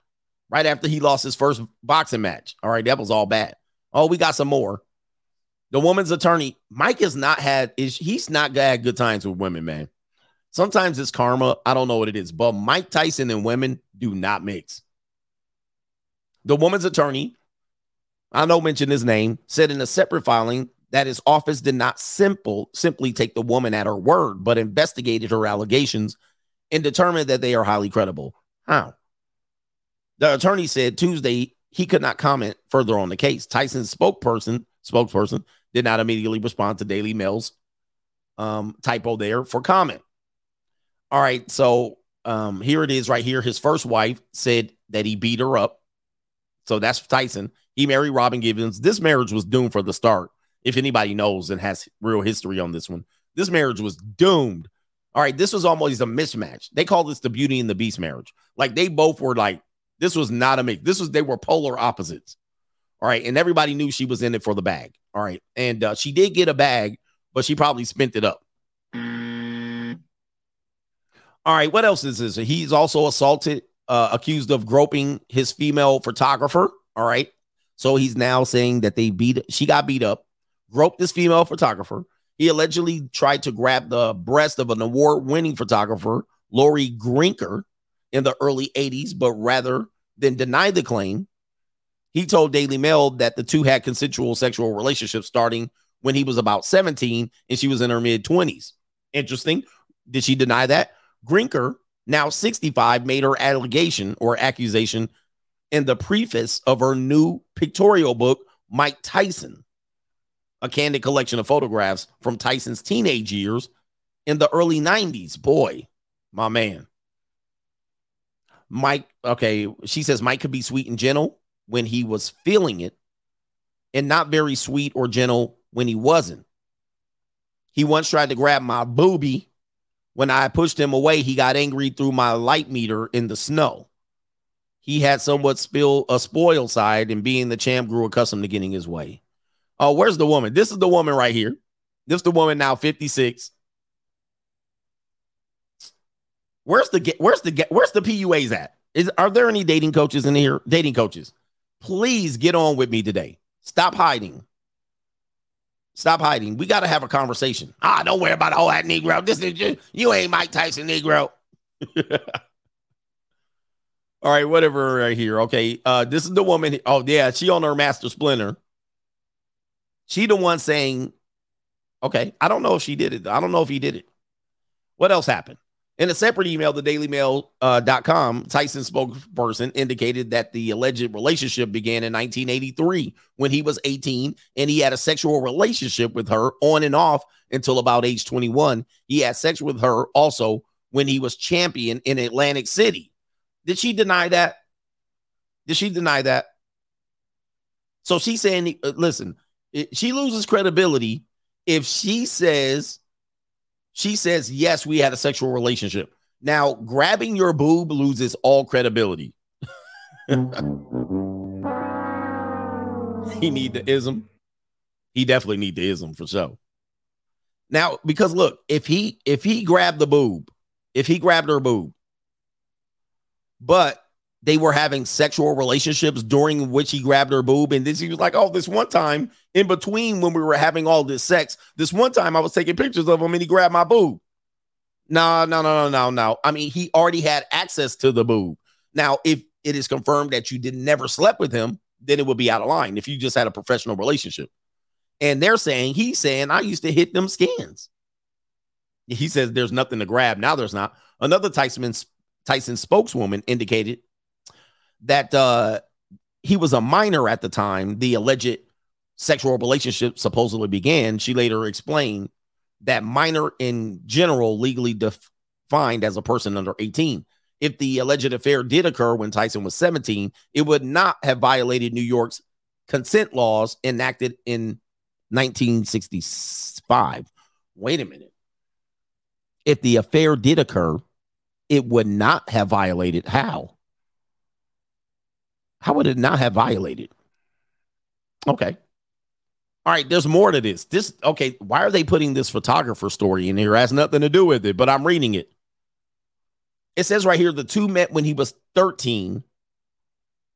Right after he lost his first boxing match. All right, that was all bad. Oh, we got some more. The woman's attorney, Mike has not had is he's not had good times with women, man. Sometimes it's karma. I don't know what it is, but Mike Tyson and women do not mix. The woman's attorney, I know mention his name, said in a separate filing that his office did not simple simply take the woman at her word, but investigated her allegations and determined that they are highly credible. How? The attorney said Tuesday he could not comment further on the case. Tyson's spokesperson spokesperson did not immediately respond to Daily Mail's um, typo there for comment. All right, so um, here it is right here. His first wife said that he beat her up. So that's Tyson. He married Robin Givens. This marriage was doomed for the start. If anybody knows and has real history on this one, this marriage was doomed. All right, this was almost a mismatch. They call this the Beauty and the Beast marriage. Like they both were like, this was not a mix. This was they were polar opposites. All right, and everybody knew she was in it for the bag. All right, and uh, she did get a bag, but she probably spent it up. All right, what else is this? He's also assaulted, uh, accused of groping his female photographer. All right, so he's now saying that they beat, she got beat up, groped this female photographer. He allegedly tried to grab the breast of an award-winning photographer, Lori Grinker, in the early 80s, but rather than deny the claim, he told Daily Mail that the two had consensual sexual relationships starting when he was about 17 and she was in her mid 20s. Interesting. Did she deny that? Grinker, now 65, made her allegation or accusation in the preface of her new pictorial book, Mike Tyson, a candid collection of photographs from Tyson's teenage years in the early 90s. Boy, my man. Mike, okay, she says Mike could be sweet and gentle when he was feeling it and not very sweet or gentle when he wasn't. He once tried to grab my booby when I pushed him away, he got angry through my light meter in the snow. He had somewhat spill a spoiled side, and being the champ, grew accustomed to getting his way. Oh, where's the woman? This is the woman right here. This is the woman now, 56. Where's the where's the where's the PUAs at? Is are there any dating coaches in here? Dating coaches, please get on with me today. Stop hiding. Stop hiding. We got to have a conversation. Ah, don't worry about all that Negro. This is just, you ain't Mike Tyson, Negro. all right, whatever right here. Okay. Uh, this is the woman. Oh, yeah, she on her master splinter. She the one saying, okay, I don't know if she did it. I don't know if he did it. What else happened? In a separate email, the dailymail.com, uh, Tyson spokesperson indicated that the alleged relationship began in 1983 when he was 18 and he had a sexual relationship with her on and off until about age 21. He had sex with her also when he was champion in Atlantic City. Did she deny that? Did she deny that? So she's saying, uh, listen, she loses credibility if she says she says yes we had a sexual relationship. Now grabbing your boob loses all credibility. He need the ism. He definitely need the ism for sure. Now because look if he if he grabbed the boob if he grabbed her boob but they were having sexual relationships during which he grabbed her boob. And this he was like oh this one time in between when we were having all this sex this one time i was taking pictures of him and he grabbed my boob. No no no no no no. I mean he already had access to the boob. Now if it is confirmed that you did never slept with him then it would be out of line if you just had a professional relationship. And they're saying he's saying i used to hit them skins. he says there's nothing to grab. Now there's not. Another tyson tyson spokeswoman indicated that uh he was a minor at the time the alleged sexual relationship supposedly began she later explained that minor in general legally defined as a person under 18 if the alleged affair did occur when tyson was 17 it would not have violated new york's consent laws enacted in 1965 wait a minute. If the affair did occur it would not have violated how how would it not have violated? Okay. All right, there's more to this. This okay, why are they putting this photographer story in here? It has nothing to do with it, but I'm reading it. It says right here the two met when he was 13,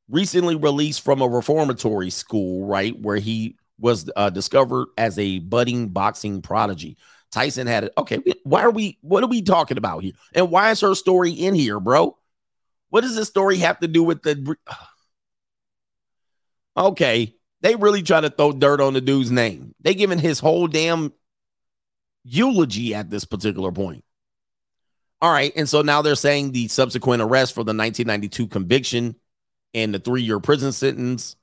recently released from a reformatory school, right, where he was uh, discovered as a budding boxing prodigy. Tyson had it. Okay, why are we what are we talking about here? And why is her story in here, bro? What does this story have to do with the Okay, they really try to throw dirt on the dude's name. They giving his whole damn eulogy at this particular point. All right, and so now they're saying the subsequent arrest for the 1992 conviction and the three-year prison sentence,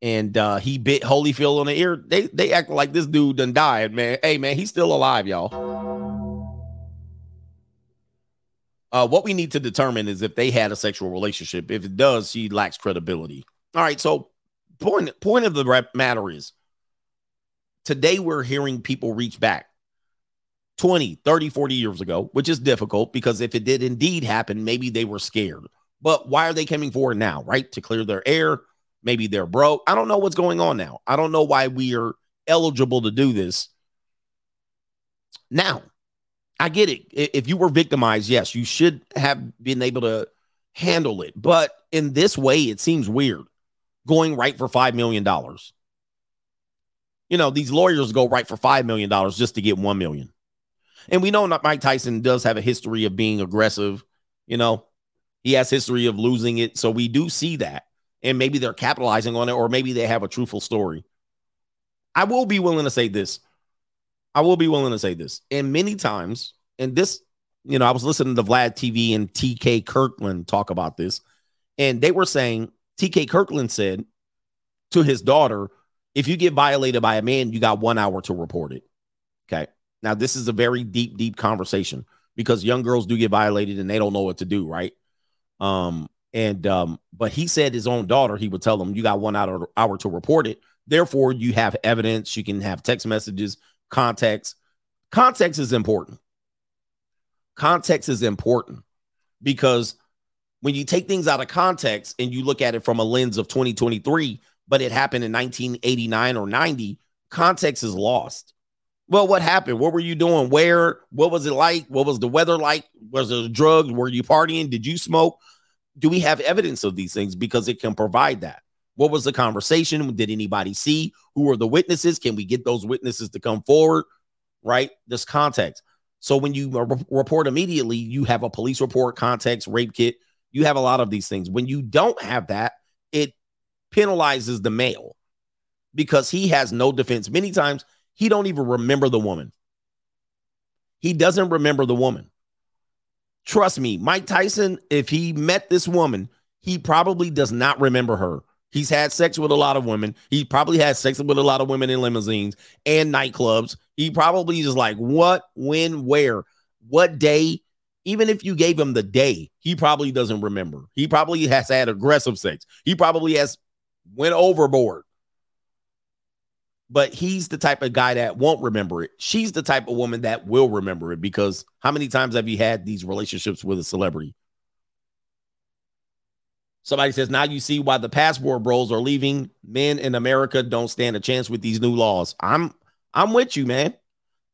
and uh, he bit Holyfield on the ear. They they act like this dude done died, man. Hey, man, he's still alive, y'all. Uh, what we need to determine is if they had a sexual relationship. If it does, she lacks credibility. All right, so point point of the matter is today we're hearing people reach back 20, 30, 40 years ago, which is difficult because if it did indeed happen, maybe they were scared. But why are they coming forward now, right? To clear their air. Maybe they're broke. I don't know what's going on now. I don't know why we are eligible to do this. Now, I get it. If you were victimized, yes, you should have been able to handle it. But in this way, it seems weird going right for $5 million. You know, these lawyers go right for $5 million just to get 1 million. And we know that Mike Tyson does have a history of being aggressive. You know, he has history of losing it. So we do see that. And maybe they're capitalizing on it, or maybe they have a truthful story. I will be willing to say this. I will be willing to say this. And many times, and this, you know, I was listening to Vlad TV and TK Kirkland talk about this, and they were saying TK Kirkland said to his daughter, if you get violated by a man, you got one hour to report it. Okay. Now, this is a very deep, deep conversation because young girls do get violated and they don't know what to do, right? Um, and um, but he said his own daughter, he would tell them, you got one hour, hour to report it. Therefore, you have evidence, you can have text messages, context. Context is important. Context is important because when you take things out of context and you look at it from a lens of 2023, but it happened in 1989 or 90, context is lost. Well, what happened? What were you doing? Where? What was it like? What was the weather like? Was there drugs? Were you partying? Did you smoke? Do we have evidence of these things? Because it can provide that. What was the conversation? Did anybody see? Who were the witnesses? Can we get those witnesses to come forward? Right? This context. So when you report immediately, you have a police report, context, rape kit, you have a lot of these things. When you don't have that, it penalizes the male because he has no defense. Many times he don't even remember the woman. He doesn't remember the woman. Trust me, Mike Tyson, if he met this woman, he probably does not remember her. He's had sex with a lot of women. He probably had sex with a lot of women in limousines and nightclubs. He probably is like, what, when, where, what day. Even if you gave him the day, he probably doesn't remember. He probably has had aggressive sex. He probably has went overboard. But he's the type of guy that won't remember it. She's the type of woman that will remember it because how many times have you had these relationships with a celebrity? Somebody says, now you see why the passport bros are leaving. Men in America don't stand a chance with these new laws. I'm I'm with you, man.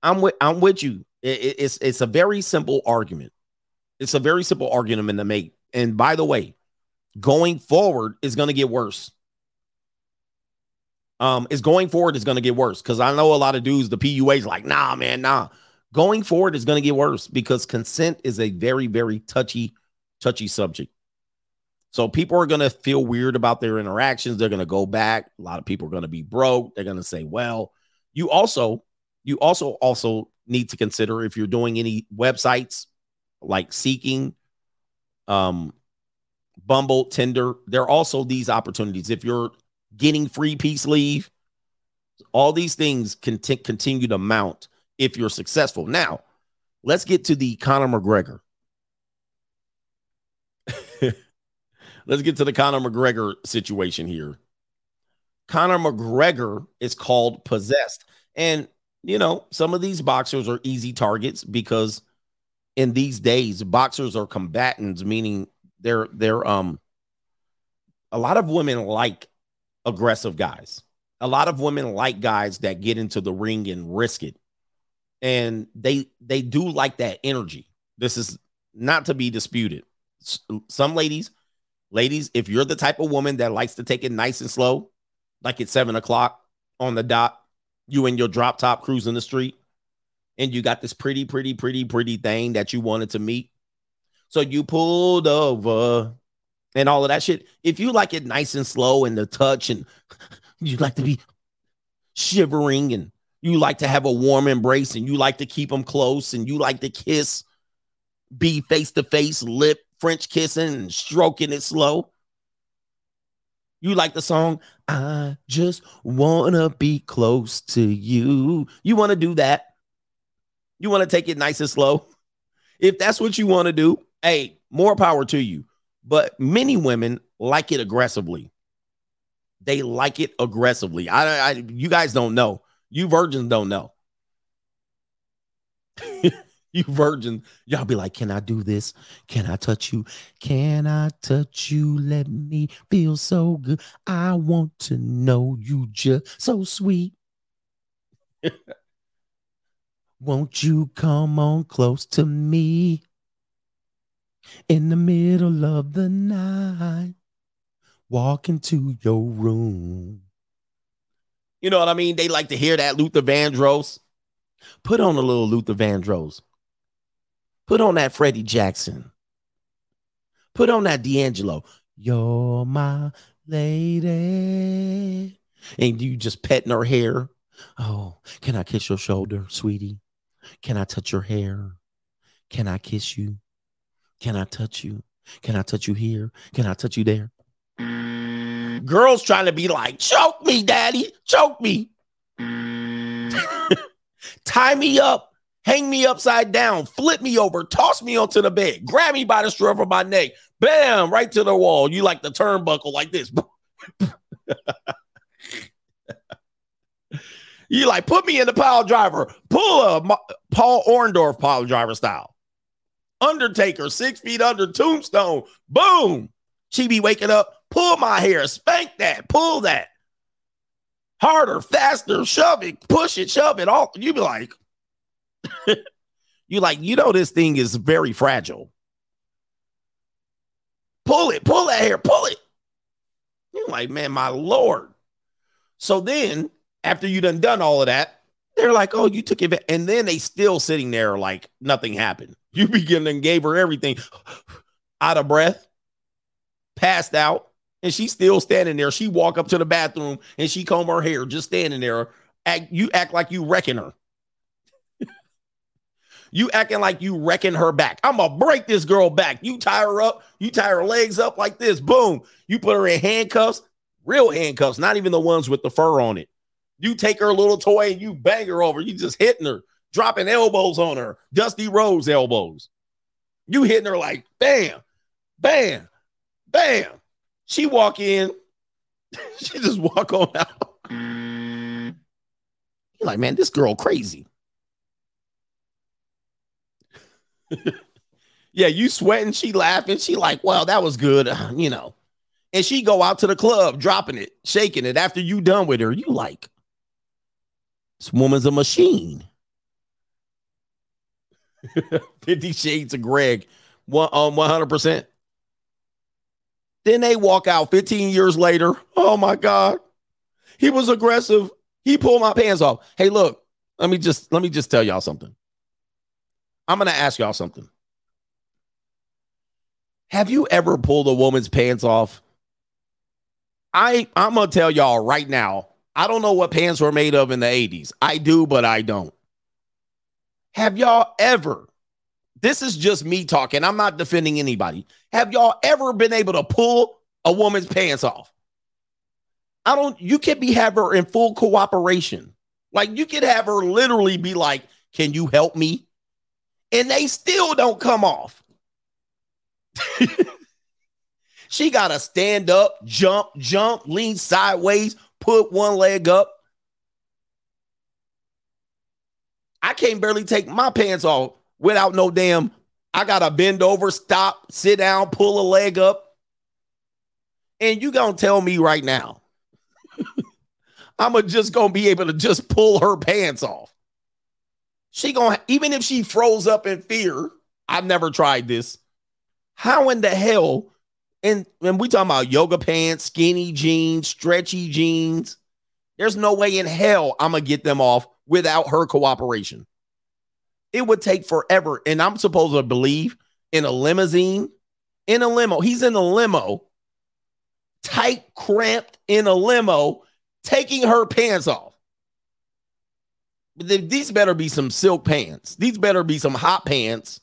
I'm with I'm with you. It, it, it's it's a very simple argument. It's a very simple argument to make. And by the way, going forward is going to get worse. Um, is going forward is going to get worse because I know a lot of dudes, the PUA is like, nah, man, nah. Going forward is going to get worse because consent is a very, very touchy, touchy subject. So people are going to feel weird about their interactions. They're going to go back. A lot of people are going to be broke. They're going to say, well, you also, you also, also need to consider if you're doing any websites like seeking, um, Bumble, Tinder, there are also these opportunities. If you're getting free peace leave, all these things can t- continue to mount if you're successful. Now, let's get to the Conor McGregor. let's get to the Conor McGregor situation here. Conor McGregor is called possessed. And, you know, some of these boxers are easy targets because in these days, boxers are combatants, meaning they're they're um a lot of women like aggressive guys. A lot of women like guys that get into the ring and risk it. And they they do like that energy. This is not to be disputed. Some ladies, ladies, if you're the type of woman that likes to take it nice and slow, like at seven o'clock on the dot, you in your drop top cruising the street, and you got this pretty, pretty, pretty, pretty thing that you wanted to meet. So you pulled over and all of that shit. If you like it nice and slow and the touch, and you like to be shivering, and you like to have a warm embrace, and you like to keep them close, and you like to kiss, be face to face, lip French kissing and stroking it slow. You like the song, I just wanna be close to you. You wanna do that? You wanna take it nice and slow? If that's what you wanna do, hey, more power to you but many women like it aggressively. They like it aggressively. I, I you guys don't know. You virgins don't know. you virgins, y'all be like, "Can I do this? Can I touch you? Can I touch you? Let me feel so good. I want to know you just so sweet." Won't you come on close to me? in the middle of the night, walk into your room. You know what I mean? They like to hear that Luther Vandross. Put on a little Luther Vandross. Put on that Freddie Jackson. Put on that D'Angelo. You're my lady. And you just petting her hair. Oh, can I kiss your shoulder, sweetie? Can I touch your hair? Can I kiss you? Can I touch you? Can I touch you here? Can I touch you there? Girls trying to be like, choke me, daddy, choke me. Tie me up, hang me upside down, flip me over, toss me onto the bed, grab me by the scruff of my neck, bam, right to the wall. You like the turnbuckle like this. you like put me in the pile driver, pull a Paul Orndorff pile driver style. Undertaker, six feet under tombstone. Boom. She be waking up, pull my hair, spank that, pull that. Harder, faster, shove it, push it, shove it. All you be like, you like, you know, this thing is very fragile. Pull it, pull that hair, pull it. You're like, man, my lord. So then, after you done done all of that, they're like, oh, you took it, and then they still sitting there like nothing happened. You begin and gave her everything, out of breath, passed out, and she's still standing there. She walk up to the bathroom and she comb her hair, just standing there. Act, you act like you wrecking her. You acting like you wrecking her back. I'm gonna break this girl back. You tie her up, you tie her legs up like this. Boom. You put her in handcuffs, real handcuffs, not even the ones with the fur on it. You take her little toy and you bang her over. You just hitting her, dropping elbows on her, Dusty Rhodes elbows. You hitting her like bam, bam, bam. She walk in, she just walk on out. You're like, man, this girl crazy. yeah, you sweating, she laughing, she like, well, that was good, uh, you know. And she go out to the club, dropping it, shaking it. After you done with her, you like, this woman's a machine. 50 Shades of Greg, one um, 100%. Then they walk out 15 years later. Oh my God. He was aggressive. He pulled my pants off. Hey, look, let me just let me just tell y'all something. I'm gonna ask y'all something. Have you ever pulled a woman's pants off? I I'm gonna tell y'all right now. I don't know what pants were made of in the 80s. I do, but I don't. Have y'all ever? This is just me talking. I'm not defending anybody. Have y'all ever been able to pull a woman's pants off? I don't, you could be have her in full cooperation. Like you could have her literally be like, Can you help me? And they still don't come off. she got to stand up, jump, jump, lean sideways, put one leg up. I can't barely take my pants off without no damn. I got to bend over, stop, sit down, pull a leg up. And you to tell me right now I'ma just gonna be able to just pull her pants off. She gonna even if she froze up in fear. I've never tried this. How in the hell? And when we talking about yoga pants, skinny jeans, stretchy jeans, there's no way in hell I'm gonna get them off without her cooperation. It would take forever, and I'm supposed to believe in a limousine, in a limo. He's in a limo, tight, cramped in a limo taking her pants off. These better be some silk pants. These better be some hot pants.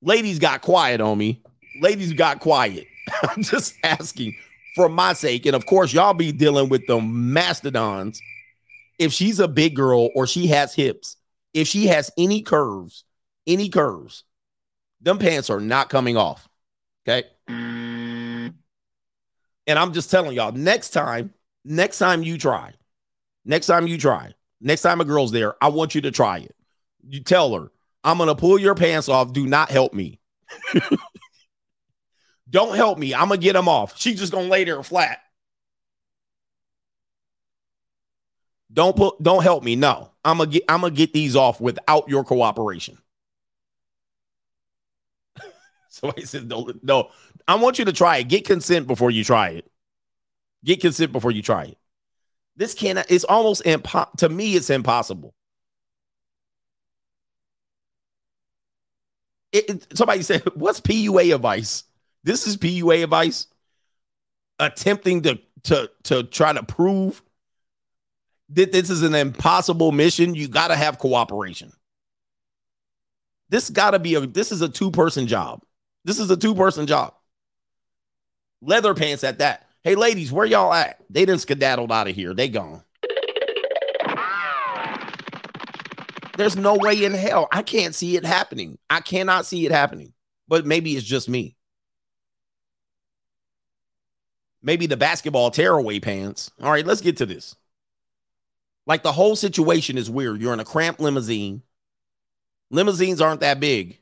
Ladies got quiet on me. Ladies got quiet. I'm just asking for my sake. And of course, y'all be dealing with the mastodons. If she's a big girl or she has hips, if she has any curves, any curves, them pants are not coming off. Okay. And I'm just telling y'all, next time next time you try, next time you try, next time a girl's there, I want you to try it. You tell her, I'm going to pull your pants off. Do not help me. Don't help me. I'm going to get them off. She's just going to lay there flat. Don't put don't help me. No. I'm going to get I'm going to get these off without your cooperation. Somebody says no, no. I want you to try it. Get consent before you try it. Get consent before you try it. This cannot, it's almost impo- to me, it's impossible. It, it, somebody said, What's PUA advice? This is PUA advice. Attempting to to to try to prove that this is an impossible mission. You got to have cooperation. This got to be a this is a two-person job. This is a two-person job. Leather pants at that. Hey, ladies, where y'all at? They didn't skedaddled out of here. They gone. There's no way in hell. I can't see it happening. I cannot see it happening. But maybe it's just me. Maybe the basketball tearaway pants. All right, let's get to this. Like the whole situation is weird. You're in a cramped limousine. Limousines aren't that big.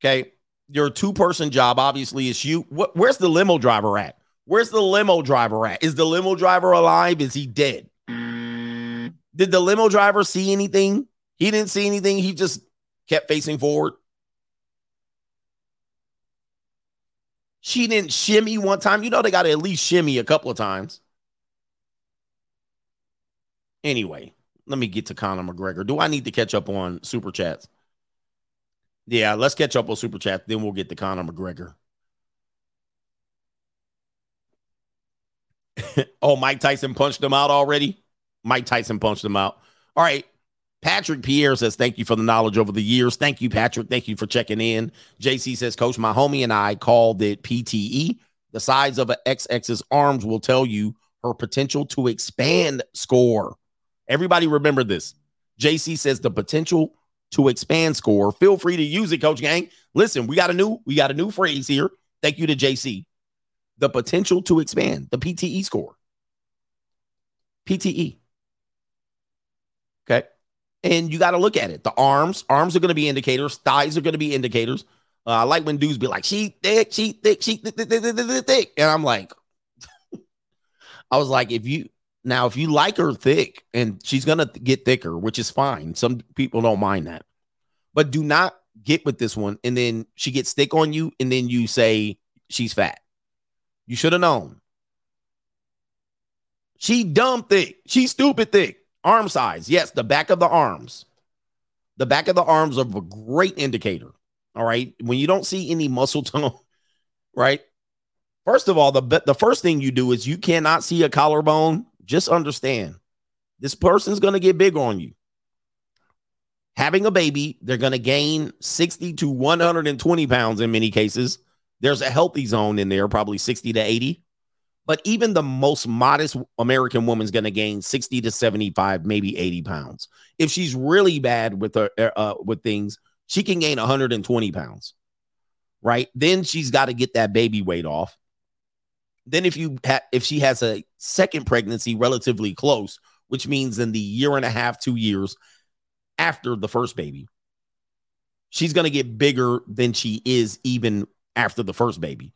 Okay. Your two person job, obviously, is you. What, where's the limo driver at? Where's the limo driver at? Is the limo driver alive? Is he dead? Did the limo driver see anything? He didn't see anything. He just kept facing forward. She didn't shimmy one time. You know, they got to at least shimmy a couple of times. Anyway, let me get to Conor McGregor. Do I need to catch up on super chats? Yeah, let's catch up on super chat. Then we'll get to Conor McGregor. oh, Mike Tyson punched him out already? Mike Tyson punched him out. All right. Patrick Pierre says, Thank you for the knowledge over the years. Thank you, Patrick. Thank you for checking in. JC says, Coach, my homie and I called it PTE. The size of an XX's arms will tell you her potential to expand score. Everybody remember this. JC says the potential to expand score. Feel free to use it, Coach Gang. Listen, we got a new we got a new phrase here. Thank you to JC. The potential to expand the PTE score. PTE. And you got to look at it. The arms, arms are going to be indicators. Thighs are going to be indicators. Uh, I like when dudes be like, she thick, she thick, she thick, thick, thick, thick, thick. And I'm like, I was like, if you now, if you like her thick and she's going to get thicker, which is fine. Some people don't mind that. But do not get with this one. And then she gets thick on you. And then you say she's fat. You should have known. She dumb thick. She stupid thick. Arm size. Yes, the back of the arms. The back of the arms are a great indicator. All right. When you don't see any muscle tone, right? First of all, the the first thing you do is you cannot see a collarbone. Just understand this person's going to get big on you. Having a baby, they're going to gain 60 to 120 pounds in many cases. There's a healthy zone in there, probably 60 to 80. But even the most modest American woman's going to gain 60 to 75, maybe 80 pounds. If she's really bad with her uh, with things, she can gain 120 pounds. Right? Then she's got to get that baby weight off. Then if you ha- if she has a second pregnancy relatively close, which means in the year and a half, 2 years after the first baby, she's going to get bigger than she is even after the first baby.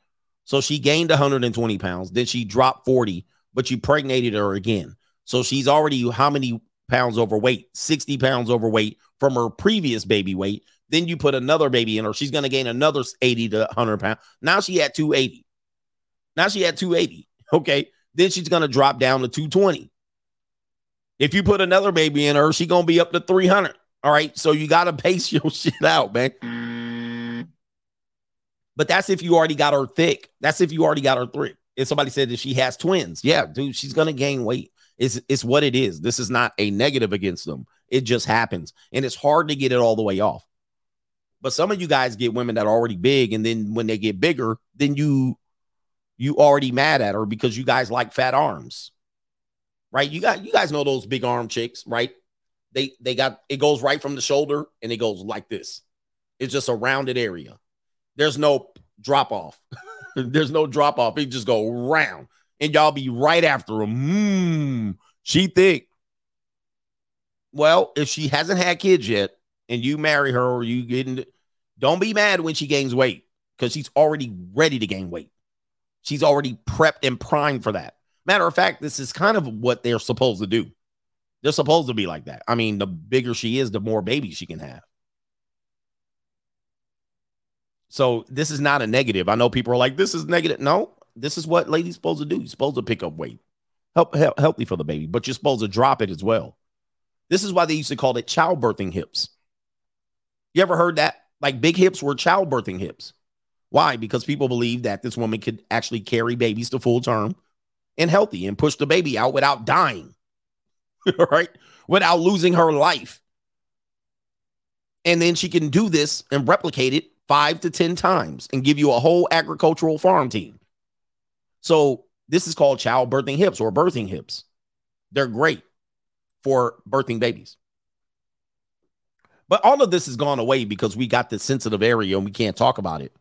So she gained 120 pounds. Then she dropped 40, but you pregnated her again. So she's already how many pounds overweight? 60 pounds overweight from her previous baby weight. Then you put another baby in her. She's going to gain another 80 to 100 pounds. Now she at 280. Now she at 280. Okay. Then she's going to drop down to 220. If you put another baby in her, she's going to be up to 300. All right. So you got to pace your shit out, man. But that's if you already got her thick. That's if you already got her thick. If somebody said that she has twins, yeah, dude, she's gonna gain weight. It's it's what it is. This is not a negative against them. It just happens, and it's hard to get it all the way off. But some of you guys get women that are already big, and then when they get bigger, then you you already mad at her because you guys like fat arms, right? You got you guys know those big arm chicks, right? They they got it goes right from the shoulder and it goes like this. It's just a rounded area. There's no drop off. There's no drop off. It just go round, and y'all be right after him. Hmm, she thick. Well, if she hasn't had kids yet, and you marry her or you getting, don't be mad when she gains weight because she's already ready to gain weight. She's already prepped and primed for that. Matter of fact, this is kind of what they're supposed to do. They're supposed to be like that. I mean, the bigger she is, the more babies she can have. So this is not a negative. I know people are like, this is negative. No, this is what ladies supposed to do. You're supposed to pick up weight, help, help healthy for the baby, but you're supposed to drop it as well. This is why they used to call it childbirthing hips. You ever heard that? Like big hips were childbirthing hips. Why? Because people believe that this woman could actually carry babies to full term and healthy and push the baby out without dying, right? Without losing her life. And then she can do this and replicate it five to 10 times and give you a whole agricultural farm team. So this is called childbirthing hips or birthing hips. They're great for birthing babies. But all of this has gone away because we got this sensitive area and we can't talk about it.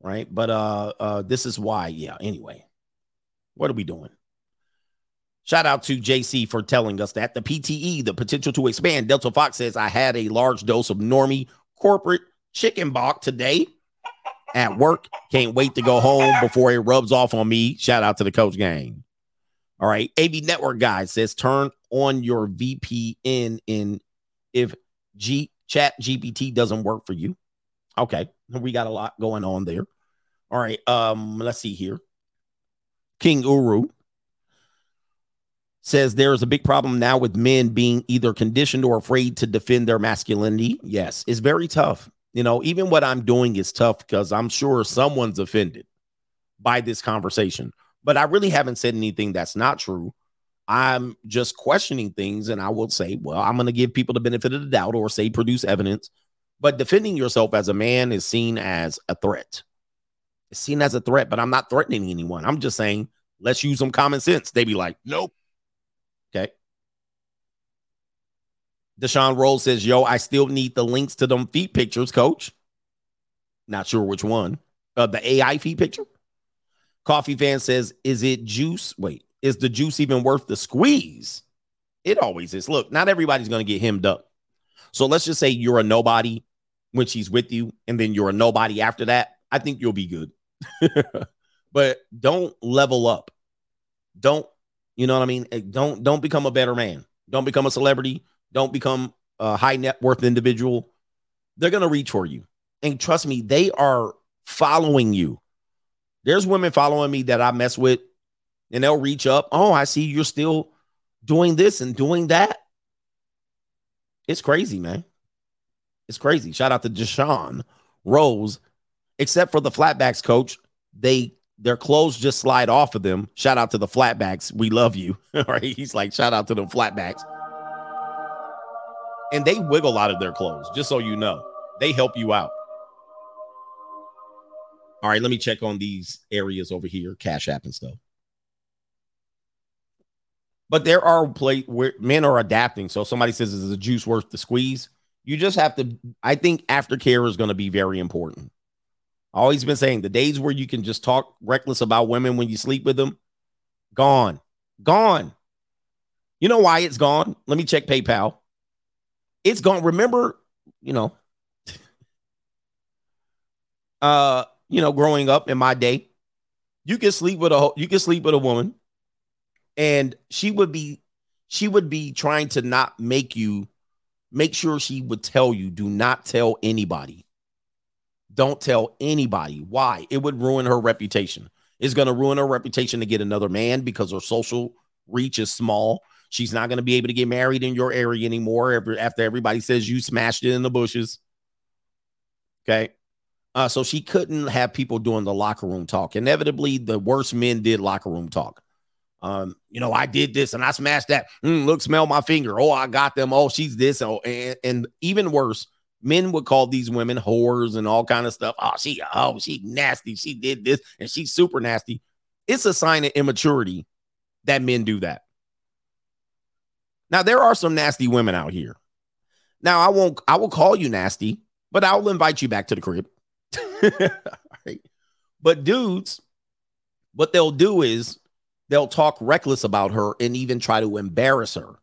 Right. But uh uh this is why. Yeah. Anyway, what are we doing? Shout out to JC for telling us that the PTE, the potential to expand. Delta Fox says, I had a large dose of normie corporate chicken bok today at work. Can't wait to go home before it rubs off on me. Shout out to the coach gang. All right. AV Network guy says turn on your VPN in if G chat GPT doesn't work for you. Okay. We got a lot going on there. All right. Um, let's see here. King Uru says there is a big problem now with men being either conditioned or afraid to defend their masculinity. Yes, it's very tough. You know, even what I'm doing is tough because I'm sure someone's offended by this conversation. But I really haven't said anything that's not true. I'm just questioning things, and I will say, well, I'm going to give people the benefit of the doubt or say produce evidence. But defending yourself as a man is seen as a threat. It's seen as a threat, but I'm not threatening anyone. I'm just saying, let's use some common sense. They'd be like, nope. Okay. Deshaun Rose says, yo, I still need the links to them feet pictures, coach. Not sure which one. Uh, the AI feet picture. Coffee fan says, is it juice? Wait, is the juice even worth the squeeze? It always is. Look, not everybody's going to get hemmed up. So let's just say you're a nobody when she's with you, and then you're a nobody after that. I think you'll be good. but don't level up. Don't, you know what I mean? Eh, don't don't become a better man. Don't become a celebrity. Don't become a high net worth individual. They're going to reach for you. And trust me, they are following you. There's women following me that I mess with, and they'll reach up. Oh, I see you're still doing this and doing that. It's crazy, man. It's crazy. Shout out to Deshaun Rose. Except for the flatbacks coach, they their clothes just slide off of them. Shout out to the flatbacks. We love you. right? He's like, shout out to the flatbacks. And they wiggle out of their clothes, just so you know. They help you out. All right, let me check on these areas over here, Cash App and stuff. But there are play where men are adapting. So somebody says, "Is the juice worth the squeeze?" You just have to. I think aftercare is going to be very important. Always been saying the days where you can just talk reckless about women when you sleep with them, gone, gone. You know why it's gone? Let me check PayPal. It's gone. Remember, you know, uh, you know, growing up in my day, you could sleep with a you could sleep with a woman and she would be she would be trying to not make you make sure she would tell you do not tell anybody. Don't tell anybody. Why? It would ruin her reputation. It's going to ruin her reputation to get another man because her social reach is small she's not going to be able to get married in your area anymore after everybody says you smashed it in the bushes okay uh, so she couldn't have people doing the locker room talk inevitably the worst men did locker room talk um, you know, I did this and I smashed that. Mm, look, smell my finger. Oh, I got them. Oh, she's this. Oh, and, and even worse, men would call these women whores and all kind of stuff. Oh, she, oh, she nasty. She did this and she's super nasty. It's a sign of immaturity that men do that. Now, there are some nasty women out here. Now, I won't, I will call you nasty, but I will invite you back to the crib. right. But dudes, what they'll do is they'll talk reckless about her and even try to embarrass her.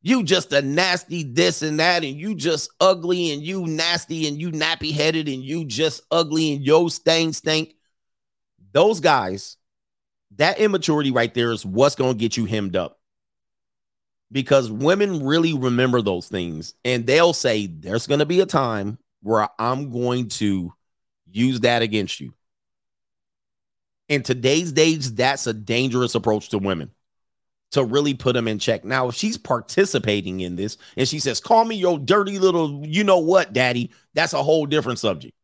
You just a nasty this and that, and you just ugly and you nasty and you nappy headed and you just ugly and yo stain stink. Those guys, that immaturity right there is what's to get you hemmed up. Because women really remember those things and they'll say, There's going to be a time where I'm going to use that against you. In today's days, that's a dangerous approach to women to really put them in check. Now, if she's participating in this and she says, Call me your dirty little, you know what, daddy, that's a whole different subject.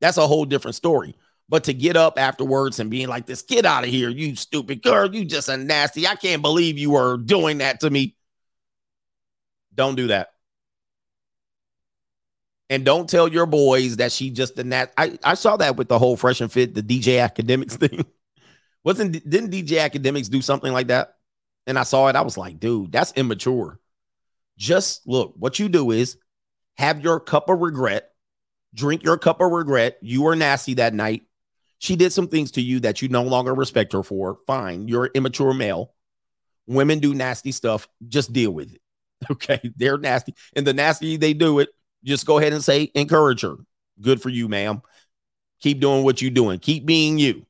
That's a whole different story. But to get up afterwards and being like, This, get out of here, you stupid girl, you just a nasty. I can't believe you were doing that to me. Don't do that. And don't tell your boys that she just the nat. I, I saw that with the whole fresh and fit, the DJ Akademiks thing. Wasn't didn't DJ Akademiks do something like that? And I saw it. I was like, dude, that's immature. Just look, what you do is have your cup of regret, drink your cup of regret. You were nasty that night. She did some things to you that you no longer respect her for. Fine. You're an immature male. Women do nasty stuff. Just deal with it. Okay. They're nasty. And the nasty they do it, just go ahead and say, encourage her. Good for you, ma'am. Keep doing what you're doing. Keep being you.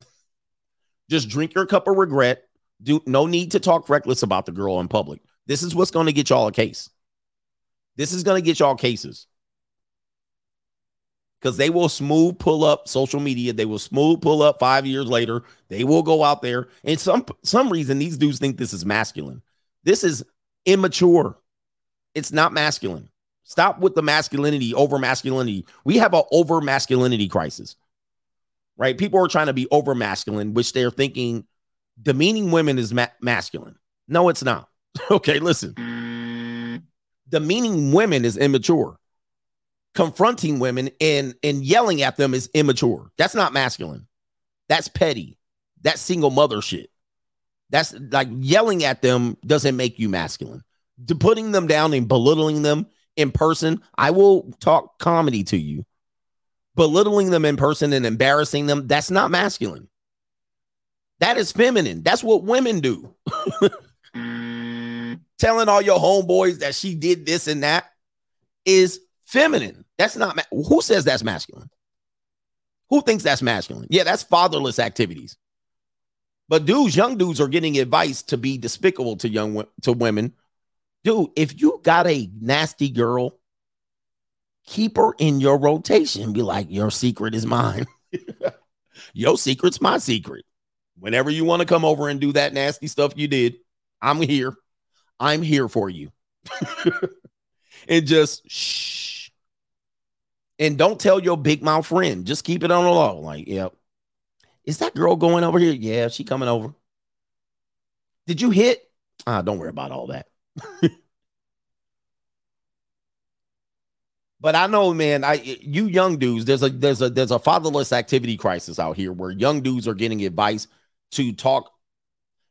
Just drink your cup of regret. Do no need to talk reckless about the girl in public. This is what's going to get y'all a case. This is going to get y'all cases. Because they will smooth pull up social media. They will smooth pull up five years later. They will go out there. And some some reason these dudes think this is masculine. This is immature. It's not masculine. Stop with the masculinity, over masculinity. We have an over masculinity crisis, right? People are trying to be over masculine, which they're thinking demeaning women is ma- masculine. No, it's not. okay, listen. Mm. Demeaning women is immature. Confronting women and and yelling at them is immature. That's not masculine. That's petty. That's single mother shit. That's like yelling at them doesn't make you masculine. To putting them down and belittling them in person, I will talk comedy to you. Belittling them in person and embarrassing them, that's not masculine. That is feminine. That's what women do. Mm. Telling all your homeboys that she did this and that is feminine. That's not ma- who says that's masculine. Who thinks that's masculine? Yeah, that's fatherless activities. But dudes, young dudes are getting advice to be despicable to young to women. Dude, if you got a nasty girl, keep her in your rotation. Be like, your secret is mine. your secret's my secret. Whenever you want to come over and do that nasty stuff you did, I'm here. I'm here for you. and just shh. And don't tell your big mouth friend. Just keep it on the low. Like, yep. Is that girl going over here? Yeah, she coming over. Did you hit? Ah, don't worry about all that. but I know, man, I you young dudes, there's a there's a there's a fatherless activity crisis out here where young dudes are getting advice to talk.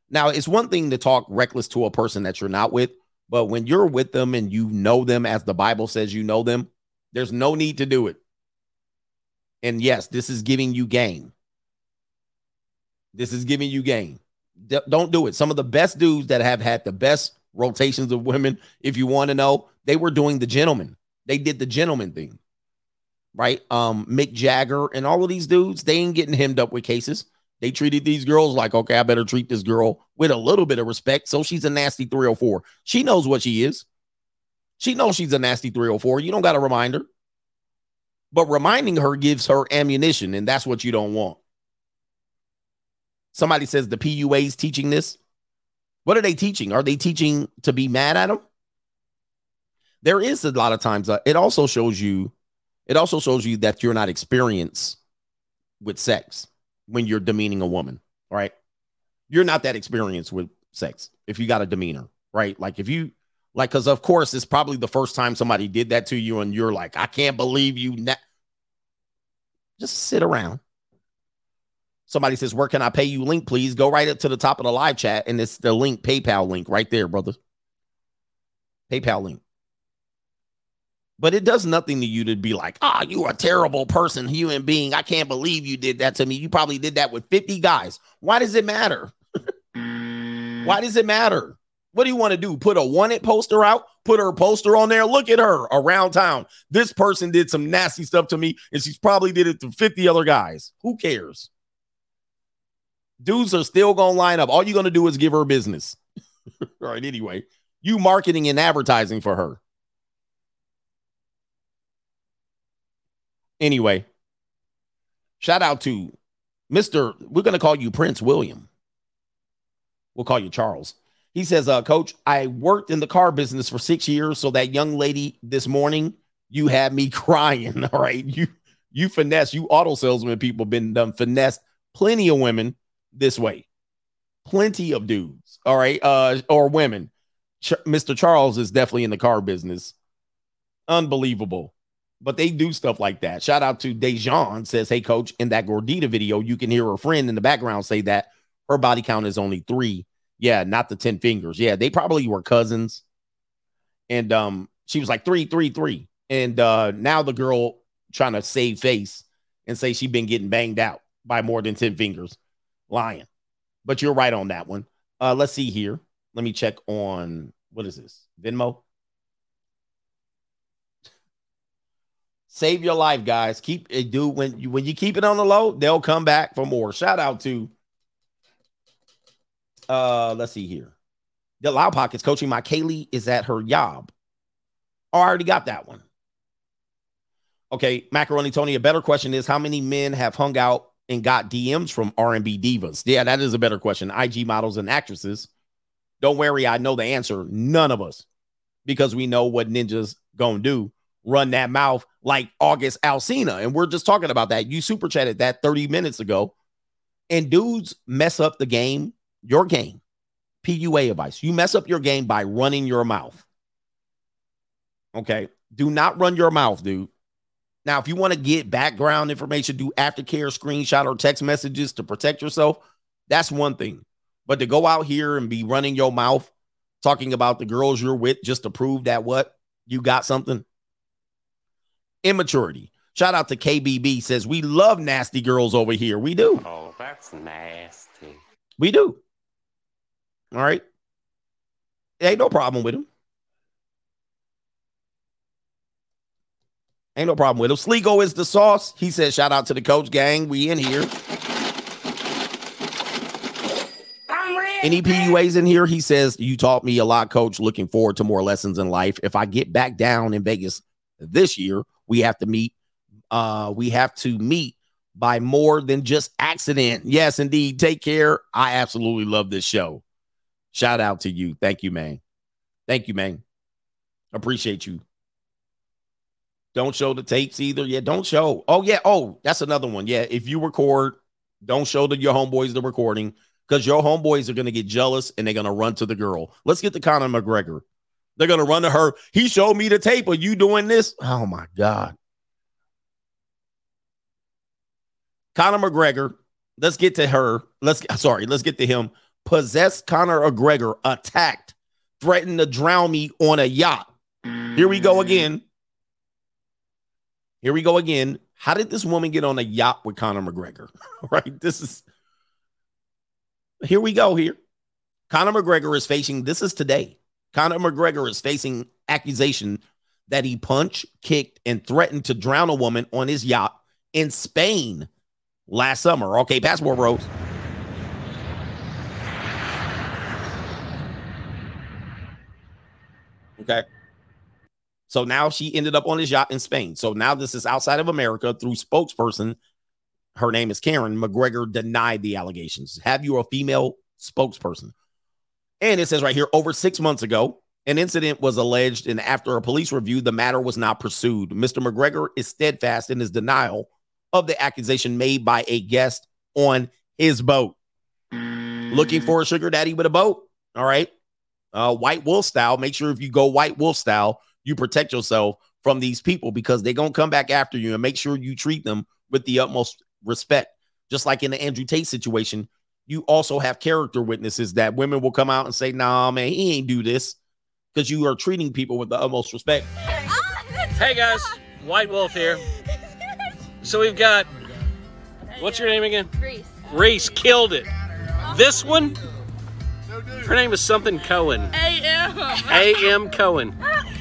Now, it's one thing to talk reckless to a person that you're not with, but when you're with them and you know them as the Bible says you know them, there's no need to do it. And yes, this is giving you game. This is giving you game. D- don't do it. Some of the best dudes that have had the best rotations of women, if you want to know, they were doing the gentleman. They did the gentleman thing, right? Um, Mick Jagger and all of these dudes, they ain't getting hemmed up with cases. They treated these girls like, okay, I better treat this girl with a little bit of respect. So she's a nasty 304. She knows what she is. She knows she's a nasty 304. You don't got to remind her. But reminding her gives her ammunition, and that's what you don't want. Somebody says the PUA is teaching this. What are they teaching? Are they teaching to be mad at them? There is a lot of times. Uh, it also shows you. It also shows you that you're not experienced with sex when you're demeaning a woman. Right? You're not that experienced with sex if you got a demeanor. Right? Like if you like, because of course it's probably the first time somebody did that to you, and you're like, I can't believe you. Na-. Just sit around. Somebody says, Where can I pay you? Link, please. Go right up to the top of the live chat, and it's the link, PayPal link right there, brother. PayPal link. But it does nothing to you to be like, ah, you are a terrible person, human being. I can't believe you did that to me. You probably did that with 50 guys. Why does it matter? Why does it matter? What do you want to do? Put a wanted poster out? Put her poster on there? Look at her around town. This person did some nasty stuff to me, and she's probably did it to 50 other guys. Who cares? Dudes are still gonna line up. All you're gonna do is give her business. All right, anyway. You marketing and advertising for her. Anyway, shout out to Mr. We're gonna call you Prince William. We'll call you Charles. He says, uh, Coach, I worked in the car business for six years. So that young lady this morning, you had me crying. All right. You you finesse, you auto salesman people been done finessed plenty of women this way. Plenty of dudes. All right. Uh, or women. Ch- Mr. Charles is definitely in the car business. Unbelievable. But they do stuff like that. Shout out to Dejan says, Hey, coach, in that Gordita video, you can hear her friend in the background say that her body count is only three. Yeah, not the 10 fingers. Yeah, they probably were cousins. And um, she was like three, three, three. And uh now the girl trying to save face and say she been getting banged out by more than 10 fingers. Lying. But you're right on that one. Uh let's see here. Let me check on what is this? Venmo. Save your life, guys. Keep it, dude. When you when you keep it on the low, they'll come back for more. Shout out to uh let's see here. The Loud Pockets coaching my Kaylee is at her job. Oh, I already got that one. Okay, Macaroni Tony. A better question is how many men have hung out and got DMs from R&B divas? Yeah, that is a better question. IG models and actresses. Don't worry, I know the answer. None of us, because we know what ninjas gonna do. Run that mouth like August Alsina, and we're just talking about that. You super chatted that 30 minutes ago, and dudes mess up the game your game, PUA advice. You mess up your game by running your mouth. Okay. Do not run your mouth, dude. Now, if you want to get background information, do aftercare screenshot or text messages to protect yourself. That's one thing. But to go out here and be running your mouth, talking about the girls you're with just to prove that what you got something, immaturity. Shout out to KBB says we love nasty girls over here. We do. Oh, that's nasty. We do. All right. Ain't no problem with him. Ain't no problem with him. Sligo is the sauce. He says, shout out to the coach gang. We in here. Any PUAs in here? He says, You taught me a lot, coach. Looking forward to more lessons in life. If I get back down in Vegas this year, we have to meet. Uh, we have to meet by more than just accident. Yes, indeed. Take care. I absolutely love this show. Shout out to you. Thank you, man. Thank you, man. Appreciate you. Don't show the tapes either. Yeah, don't show. Oh, yeah. Oh, that's another one. Yeah. If you record, don't show the, your homeboys the recording because your homeboys are going to get jealous and they're going to run to the girl. Let's get to Conor McGregor. They're going to run to her. He showed me the tape. Are you doing this? Oh, my God. Conor McGregor. Let's get to her. Let's sorry, let's get to him. Possessed Conor McGregor attacked, threatened to drown me on a yacht. Here we go mm. again. Here we go again. How did this woman get on a yacht with Conor McGregor? right? This is here we go here. Conor McGregor is facing this is today. Conor McGregor is facing accusation that he punched, kicked, and threatened to drown a woman on his yacht in Spain last summer. Okay, passport Rose. Okay. So now she ended up on his yacht in Spain. So now this is outside of America through spokesperson. Her name is Karen. McGregor denied the allegations. Have you a female spokesperson? And it says right here over six months ago, an incident was alleged, and after a police review, the matter was not pursued. Mr. McGregor is steadfast in his denial of the accusation made by a guest on his boat. Looking for a sugar daddy with a boat? All right. Uh, white wolf style. Make sure if you go white wolf style, you protect yourself from these people because they're going to come back after you and make sure you treat them with the utmost respect. Just like in the Andrew Tate situation, you also have character witnesses that women will come out and say, nah, man, he ain't do this because you are treating people with the utmost respect. Hey guys, White Wolf here. So we've got, what's your name again? Reese. Reese killed it. This one, her name is something Cohen. A.M. A.M. Cohen.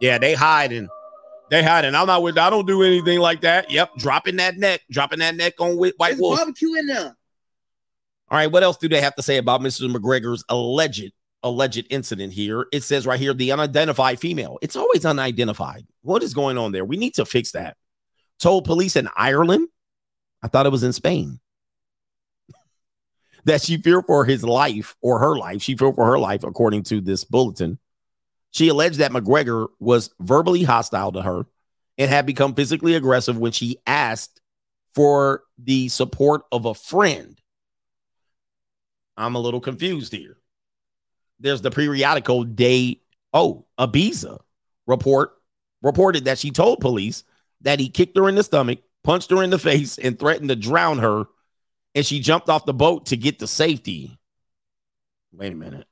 Yeah, they hiding. They hiding. I'm not with. I don't do anything like that. Yep, dropping that neck, dropping that neck on White There's Wolf. barbecue in there. All right, what else do they have to say about Mrs. McGregor's alleged alleged incident here? It says right here the unidentified female. It's always unidentified. What is going on there? We need to fix that. Told police in Ireland. I thought it was in Spain. that she feared for his life or her life. She feared for her life, according to this bulletin. She alleged that McGregor was verbally hostile to her and had become physically aggressive when she asked for the support of a friend. I'm a little confused here. There's the periodical day. Oh, Ibiza report reported that she told police that he kicked her in the stomach, punched her in the face, and threatened to drown her. And she jumped off the boat to get to safety. Wait a minute.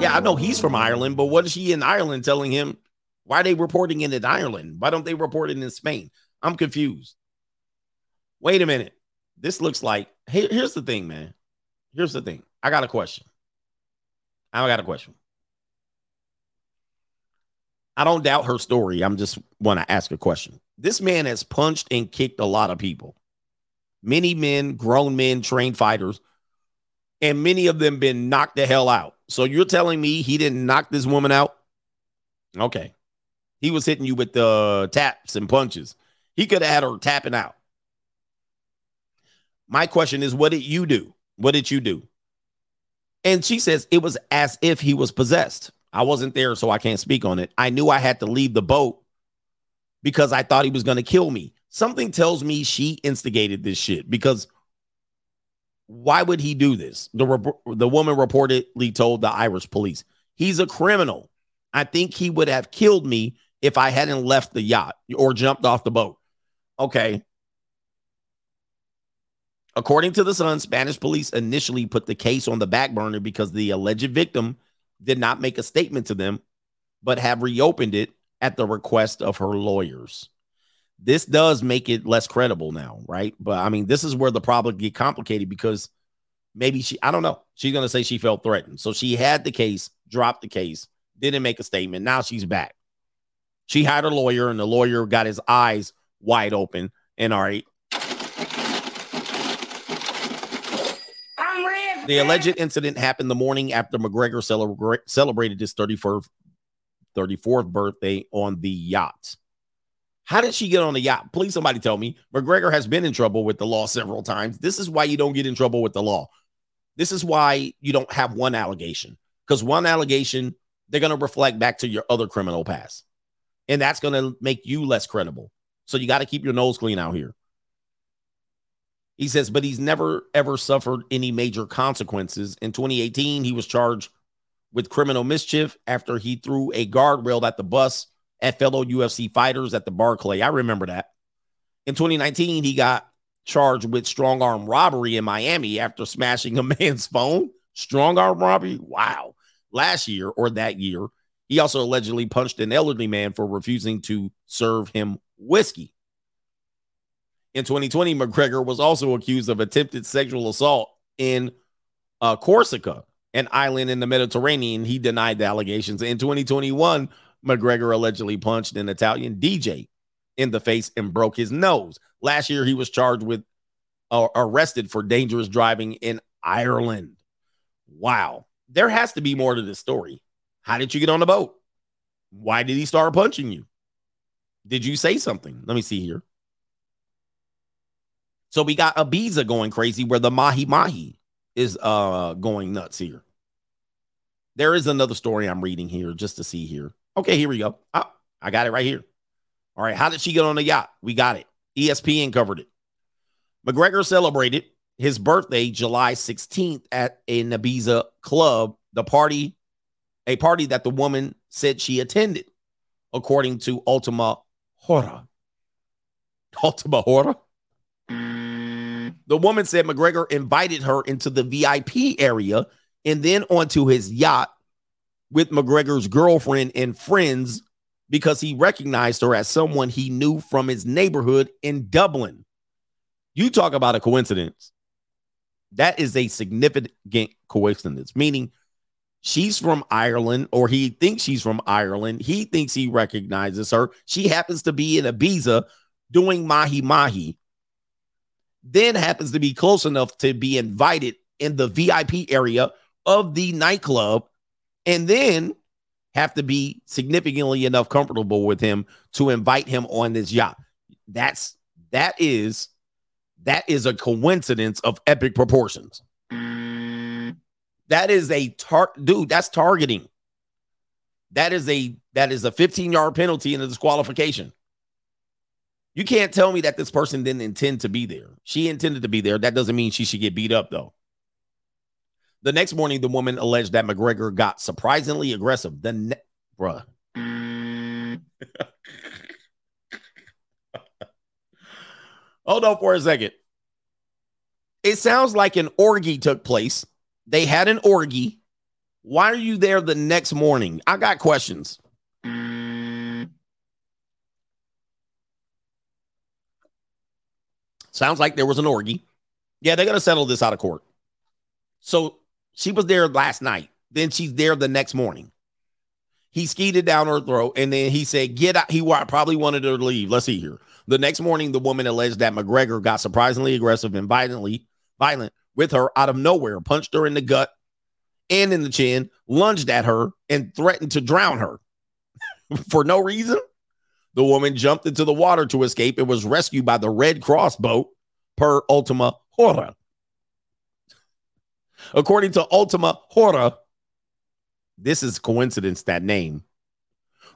Yeah, I know he's from Ireland, but what is she in Ireland telling him? Why are they reporting it in Ireland? Why don't they report it in Spain? I'm confused. Wait a minute. This looks like here, here's the thing, man. Here's the thing. I got a question. I got a question. I don't doubt her story. I'm just want to ask a question. This man has punched and kicked a lot of people. Many men, grown men, trained fighters, and many of them been knocked the hell out. So you're telling me he didn't knock this woman out? Okay. He was hitting you with the taps and punches. He could have had her tapping out. My question is, what did you do? What did you do? And she says it was as if he was possessed. I wasn't there, so I can't speak on it. I knew I had to leave the boat because I thought he was going to kill me. Something tells me she instigated this shit because why would he do this? The the woman reportedly told the Irish police, "He's a criminal. I think he would have killed me if I hadn't left the yacht or jumped off the boat." Okay. According to the Sun, Spanish police initially put the case on the back burner because the alleged victim did not make a statement to them, but have reopened it at the request of her lawyers. This does make it less credible now, right? But I mean, this is where the problem get complicated because maybe she, I don't know, she's gonna say she felt threatened. So she had the case, dropped the case, didn't make a statement. Now she's back. She hired a lawyer, and the lawyer got his eyes wide open. And all right, The alleged incident happened the morning after McGregor celebra- celebrated his 34th, 34th birthday on the yacht. How did she get on the yacht? Please, somebody tell me. McGregor has been in trouble with the law several times. This is why you don't get in trouble with the law. This is why you don't have one allegation because one allegation, they're going to reflect back to your other criminal past. And that's going to make you less credible. So you got to keep your nose clean out here. He says, but he's never ever suffered any major consequences. In 2018, he was charged with criminal mischief after he threw a guardrail at the bus at fellow UFC fighters at the Barclay. I remember that. In 2019, he got charged with strong arm robbery in Miami after smashing a man's phone. Strong arm robbery? Wow. Last year or that year, he also allegedly punched an elderly man for refusing to serve him whiskey. In 2020, McGregor was also accused of attempted sexual assault in uh, Corsica, an island in the Mediterranean. He denied the allegations. In 2021, McGregor allegedly punched an Italian DJ in the face and broke his nose. Last year, he was charged with uh, arrested for dangerous driving in Ireland. Wow. There has to be more to this story. How did you get on the boat? Why did he start punching you? Did you say something? Let me see here. So we got Ibiza going crazy where the Mahi Mahi is uh going nuts here. There is another story I'm reading here just to see here. Okay, here we go. Oh, I got it right here. All right, how did she get on the yacht? We got it. ESPN covered it. McGregor celebrated his birthday July 16th at a Ibiza club, the party, a party that the woman said she attended, according to Ultima Hora. Ultima Hora? The woman said McGregor invited her into the VIP area and then onto his yacht with McGregor's girlfriend and friends because he recognized her as someone he knew from his neighborhood in Dublin. You talk about a coincidence. That is a significant coincidence, meaning she's from Ireland or he thinks she's from Ireland. He thinks he recognizes her. She happens to be in Ibiza doing Mahi Mahi then happens to be close enough to be invited in the VIP area of the nightclub, and then have to be significantly enough comfortable with him to invite him on this yacht. That's that is that is a coincidence of epic proportions. That is a tar dude, that's targeting. That is a that is a 15 yard penalty and a disqualification. You can't tell me that this person didn't intend to be there. She intended to be there. That doesn't mean she should get beat up, though. The next morning, the woman alleged that McGregor got surprisingly aggressive. The ne- bruh. Hold on for a second. It sounds like an orgy took place. They had an orgy. Why are you there the next morning? I got questions. Sounds like there was an orgy. Yeah, they're going to settle this out of court. So she was there last night. Then she's there the next morning. He skied it down her throat and then he said, Get out. He probably wanted her to leave. Let's see here. The next morning, the woman alleged that McGregor got surprisingly aggressive and violently violent with her out of nowhere, punched her in the gut and in the chin, lunged at her, and threatened to drown her for no reason. The woman jumped into the water to escape and was rescued by the Red Cross boat per Ultima Hora. According to Ultima Hora, this is coincidence, that name.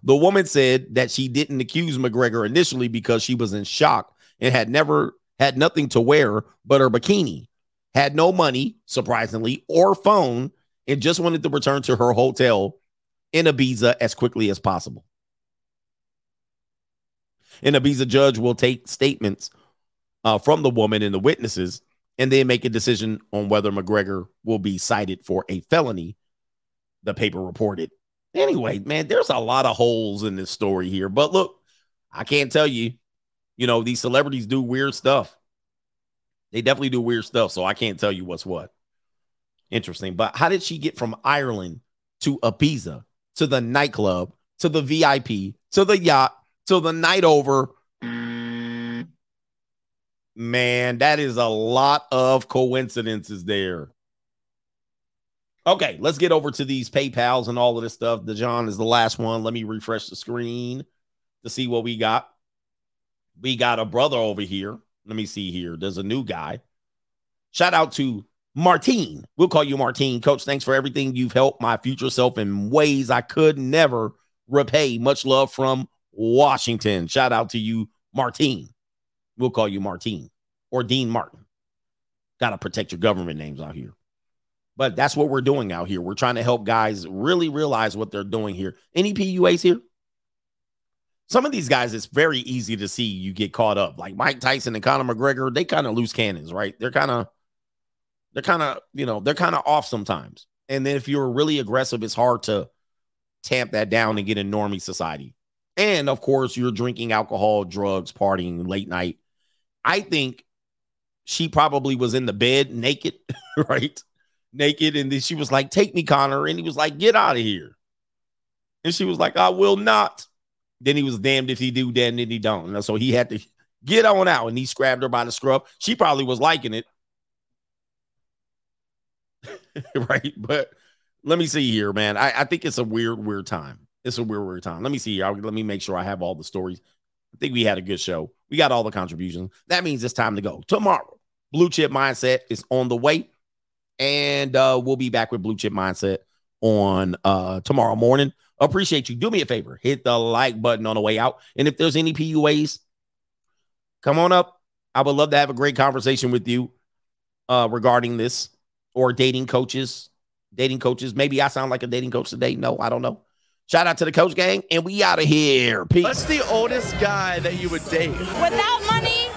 The woman said that she didn't accuse McGregor initially because she was in shock and had never had nothing to wear but her bikini. had no money, surprisingly, or phone, and just wanted to return to her hotel in Ibiza as quickly as possible. An Ibiza judge will take statements uh, from the woman and the witnesses and then make a decision on whether McGregor will be cited for a felony, the paper reported. Anyway, man, there's a lot of holes in this story here. But look, I can't tell you, you know, these celebrities do weird stuff. They definitely do weird stuff. So I can't tell you what's what. Interesting. But how did she get from Ireland to Ibiza to the nightclub to the VIP to the yacht to the night over? Man, that is a lot of coincidences there. Okay, let's get over to these PayPals and all of this stuff. The John is the last one. Let me refresh the screen to see what we got. We got a brother over here. Let me see here. There's a new guy. Shout out to Martine. We'll call you Martine. Coach, thanks for everything. You've helped my future self in ways I could never repay. Much love from Washington. Shout out to you, Martine. We'll call you Martine or Dean Martin. Got to protect your government names out here. But that's what we're doing out here. We're trying to help guys really realize what they're doing here. Any PUAs here? Some of these guys, it's very easy to see you get caught up. Like Mike Tyson and Conor McGregor, they kind of loose cannons, right? They're kind of, they're kind of, you know, they're kind of off sometimes. And then if you're really aggressive, it's hard to tamp that down and get in normie society. And of course, you're drinking alcohol, drugs, partying late night. I think she probably was in the bed naked, right? Naked. And then she was like, Take me, Conor. And he was like, Get out of here. And she was like, I will not. Then he was damned if he do, damned if he don't. And so he had to get on out and he grabbed her by the scruff. She probably was liking it. right. But let me see here, man. I, I think it's a weird, weird time. It's a weird, weird time. Let me see. I'll, let me make sure I have all the stories. Think we had a good show. We got all the contributions. That means it's time to go. Tomorrow, Blue Chip Mindset is on the way. And uh, we'll be back with Blue Chip Mindset on uh, tomorrow morning. Appreciate you. Do me a favor, hit the like button on the way out. And if there's any PUAs, come on up. I would love to have a great conversation with you uh, regarding this or dating coaches. Dating coaches. Maybe I sound like a dating coach today. No, I don't know. Shout out to the coach gang, and we out of here. Peace. What's the oldest guy that you would date? Without money,